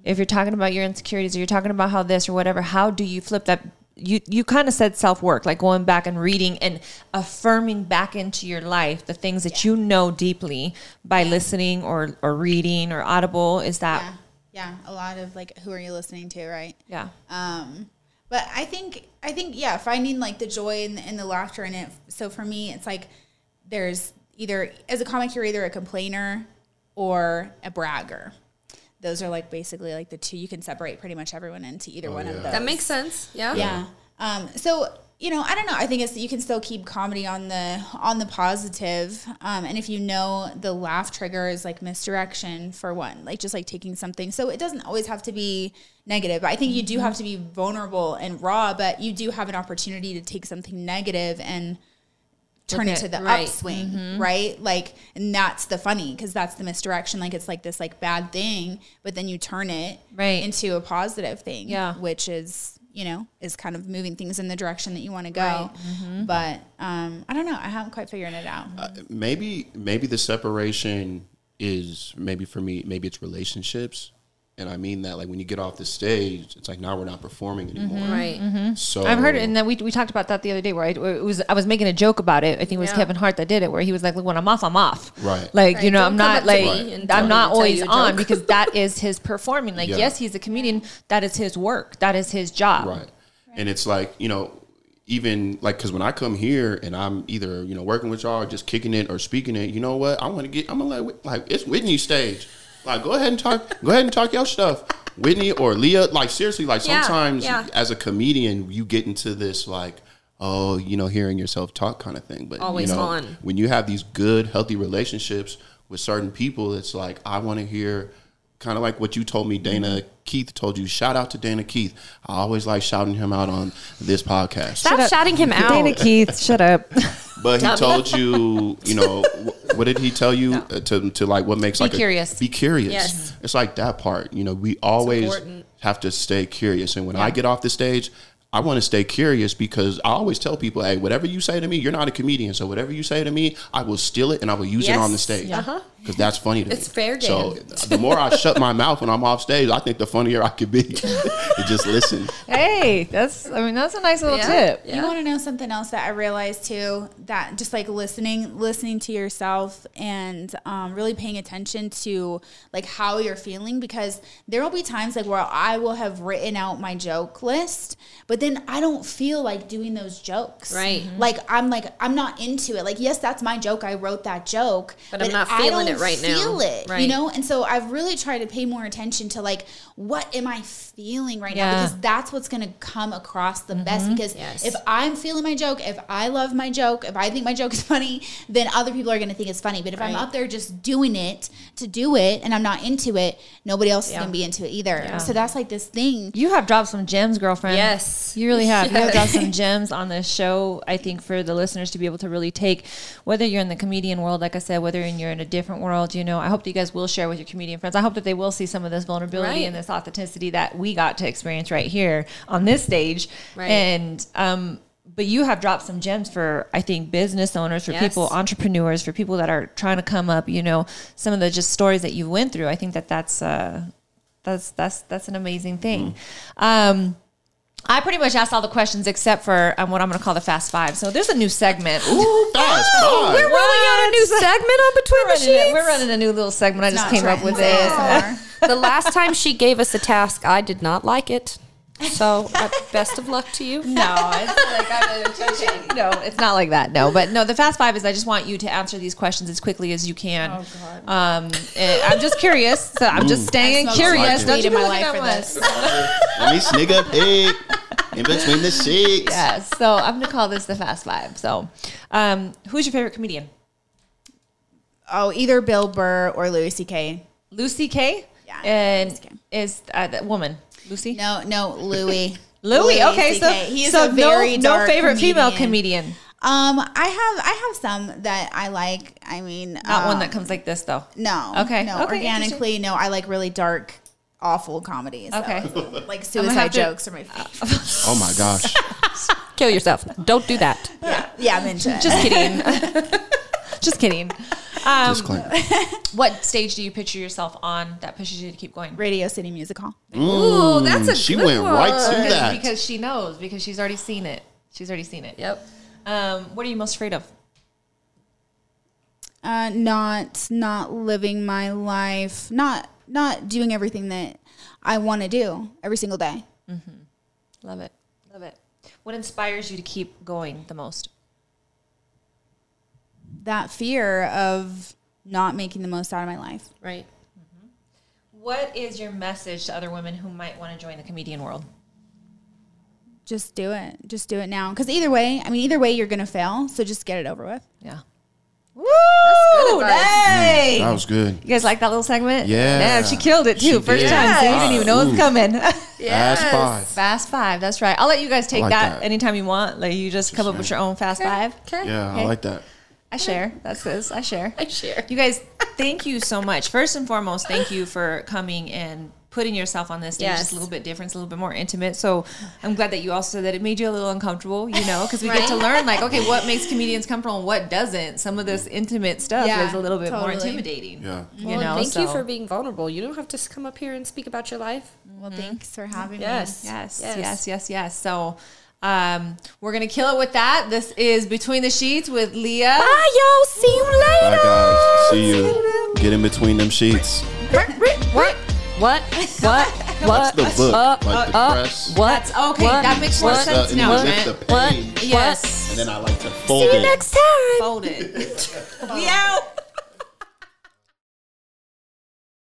if you're talking about your insecurities, or you're talking about how this or whatever, how do you flip that? You you kind of said self work, like going back and reading and affirming back into your life the things that you know deeply by listening or or reading or audible. Is that Yeah. Yeah. A lot of like, who are you listening to, right? yeah? Um, but I think I think yeah, finding like the joy and, and the laughter in it. So for me, it's like there's either as a comic you're either a complainer or a bragger. Those are like basically like the two. You can separate pretty much everyone into either one of those. That makes sense. Yeah. yeah. Um, so you know, I don't know. I think it's you can still keep comedy on the on the positive. Um, and if you know the laugh trigger is like misdirection for one, like just like taking something. So it doesn't always have to be negative. I think you do have to be vulnerable and raw, but you do have an opportunity to take something negative and turn it it, to the right. upswing, right? Like, and that's the funny because that's the misdirection. Like, it's like this like bad thing, but then you turn it Right. into a positive thing, Yeah. which is you know is kind of moving things in the direction that you want to go. Right. Mm-hmm. But um, I don't know. I haven't quite figured it out. maybe maybe the separation is maybe for me maybe it's relationships and i mean that like when you get off the stage it's like now we're not performing anymore Right. so Mm-hmm. So I've heard it, and then we, we talked about that the other day. Where I, where it was, I was making a joke about it. I think it was Yeah. Kevin Hart that did it, where he was like, "Look, when I'm off, I'm off." Right. Like you know, don't I'm not like me and I'm not always on because that is his performing. Like Yeah. yes, he's a comedian. That is his work. That is his job. right and it's like you know even like because when i come here and i'm either you know working with y'all or just kicking it or speaking it you know what i want to get i'm gonna let like it's whitney's stage like go ahead and talk go ahead and talk your stuff whitney or Lea like seriously like Yeah, sometimes yeah. as a comedian you get into this like oh you know hearing yourself talk kind of thing but Always you know, on. when you have these good healthy relationships with certain people it's like i want to hear kind of like what you told me dana keith told you shout out to dana keith i always like shouting him out on this podcast Stop up. shouting him out. Dana Keith, shut up. [laughs] but he told you [laughs] you know wh- what did he tell you uh, to, to like what makes Be like a- curious. be curious. Yes. it's like that part you know we always have to stay curious. And when i get off the stage I want to stay curious because I always tell people, hey, whatever you say to me, you're not a comedian. So whatever you say to me, I will steal it and I will use it on the Yes. stage. Uh-huh. Because that's funny to me. It's fair So the more I shut my mouth when I'm off stage, I think the funnier I could be. [laughs] [laughs] Just listen. hey, that's I mean that's a nice little Yeah. tip. Yeah. You want to know something else that I realized too? That just like listening, listening to yourself, and um, really paying attention to like how you're feeling, because there will be times like where I will have written out my joke list, but then I don't feel like doing those jokes. Right. Mhm. Like I'm like I'm not into it. Like yes, that's my joke. I wrote that joke, But I'm not I feeling don't it right now. Feel it, you know. And so I've really tried to pay more attention to like what am I feeling right Yeah. now because that's what's going to come across the best. Because Yes. if I'm feeling my joke, if I love my joke, if I think my joke is [laughs] funny, then other people are going to think it's funny. But if I'm Right. up there just doing it to do it and I'm not into it, nobody else is going to be into it either. Yeah. So that's like this thing. You have dropped some gems, girlfriend. Yes. You really have. You have dropped some gems on this show, I think, for the listeners to be able to really take, whether you're in the comedian world, like I said, whether you're in a different world, you know, I hope that you guys will share with your comedian friends. I hope that they will see some of this vulnerability Right. and this authenticity that we got to experience right here on this stage. Right. And, um, but you have dropped some gems for I think business owners, for Yes. people, entrepreneurs, for people that are trying to come up. You know, some of the just stories that you went through. I think that that's uh, that's that's that's an amazing thing. Um, I pretty much asked all the questions except for um, what I'm going to call the fast five. So there's a new segment. Ooh, fast five. We're rolling out a new segment on Between We're the running, Sheets. a, we're running a new little segment. I just came up with it. [laughs] The last time she gave us a task, I did not like it. So, uh, best of luck to you. [laughs] No, it's like I'm a, no, it's not like that. No, but no, the fast five is I just want you to answer these questions as quickly as you can. Oh God. Um, and I'm just curious, so I'm just staying curious. so Don't much you weed in be my life at for this. [laughs] Let me sneak a peek in between the sheets. Yes. So I'm gonna call this the fast five. So, um, who's your favorite comedian? Oh, either Bill Burr or Louis C.K. Lucy K. Yeah, And Louis CK. is uh, that woman Lucy? No, no, Louis. [laughs] Louis. Okay, so CK. he is so a very no, no dark favorite female comedian. comedian. Um, I have I have some that I like. I mean, Not one um, that comes like this though. No. Okay, No. okay, organically, no. I like really dark, awful comedies. though. Okay. [laughs] Like have suicide to- jokes are my [laughs] favorite. Oh my gosh. Kill yourself. Don't do that. yeah, Yeah, I'm into it. Just kidding. Just kidding. Um, Disclaimer. [laughs] what stage do you picture yourself on that pushes you to keep going? Radio City Music Hall. Ooh, that's a She good went one. right to Because, that. because she knows because she's already seen it. She's already seen it. Yep. Um, what are you most afraid of? Uh, not not living my life, not not doing everything that I want to do every single day. Mm-hmm. Love it. Love it. What inspires you to keep going the most? That fear of not making the most out of my life. Right. What is your message to other women who might want to join the comedian world? Just do it. Just do it now. Because either way, I mean, either way, you're gonna fail. So just get it over with. Yeah. Woo! good advice. Mm, that was good. You guys like that little segment? Yeah. Yeah, she killed it too. She First did. time, so you didn't even know it was Ooh. coming. [laughs] Fast five. fast five. That's right. I'll let you guys take like that, that. anytime you want. Like you just come up with your own fast five. Okay. Yeah, I like that. I share. That's this. I share. [laughs] I share. You guys, thank you so much. First and foremost, thank you for coming and putting yourself on this stage. Yes. Just a little bit different, it's a little bit more intimate. So I'm glad that you also said that it made you a little uncomfortable, you know, because we get to learn like, okay, what [laughs] makes comedians comfortable and what doesn't. Some of this intimate stuff Yeah, is a little bit more intimidating. Yeah. You Well, know, thank you for being vulnerable. You don't have to come up here and speak about your life. Well, mm-hmm. thanks for having Yes. Yes, Yes. yes, yes, yes. So um, we're gonna kill it with that. This is Between the Sheets with Lea. Bye, y'all. See you later. Bye guys. See you. Get in between them sheets. What? What? What? What? [laughs] The book. Uh, like the uh, press. What? That's okay. What? That makes more Press sense up and now, you lift Trent. the What? Yes. And then I like to fold See you it. next time. Fold it. [laughs] we out.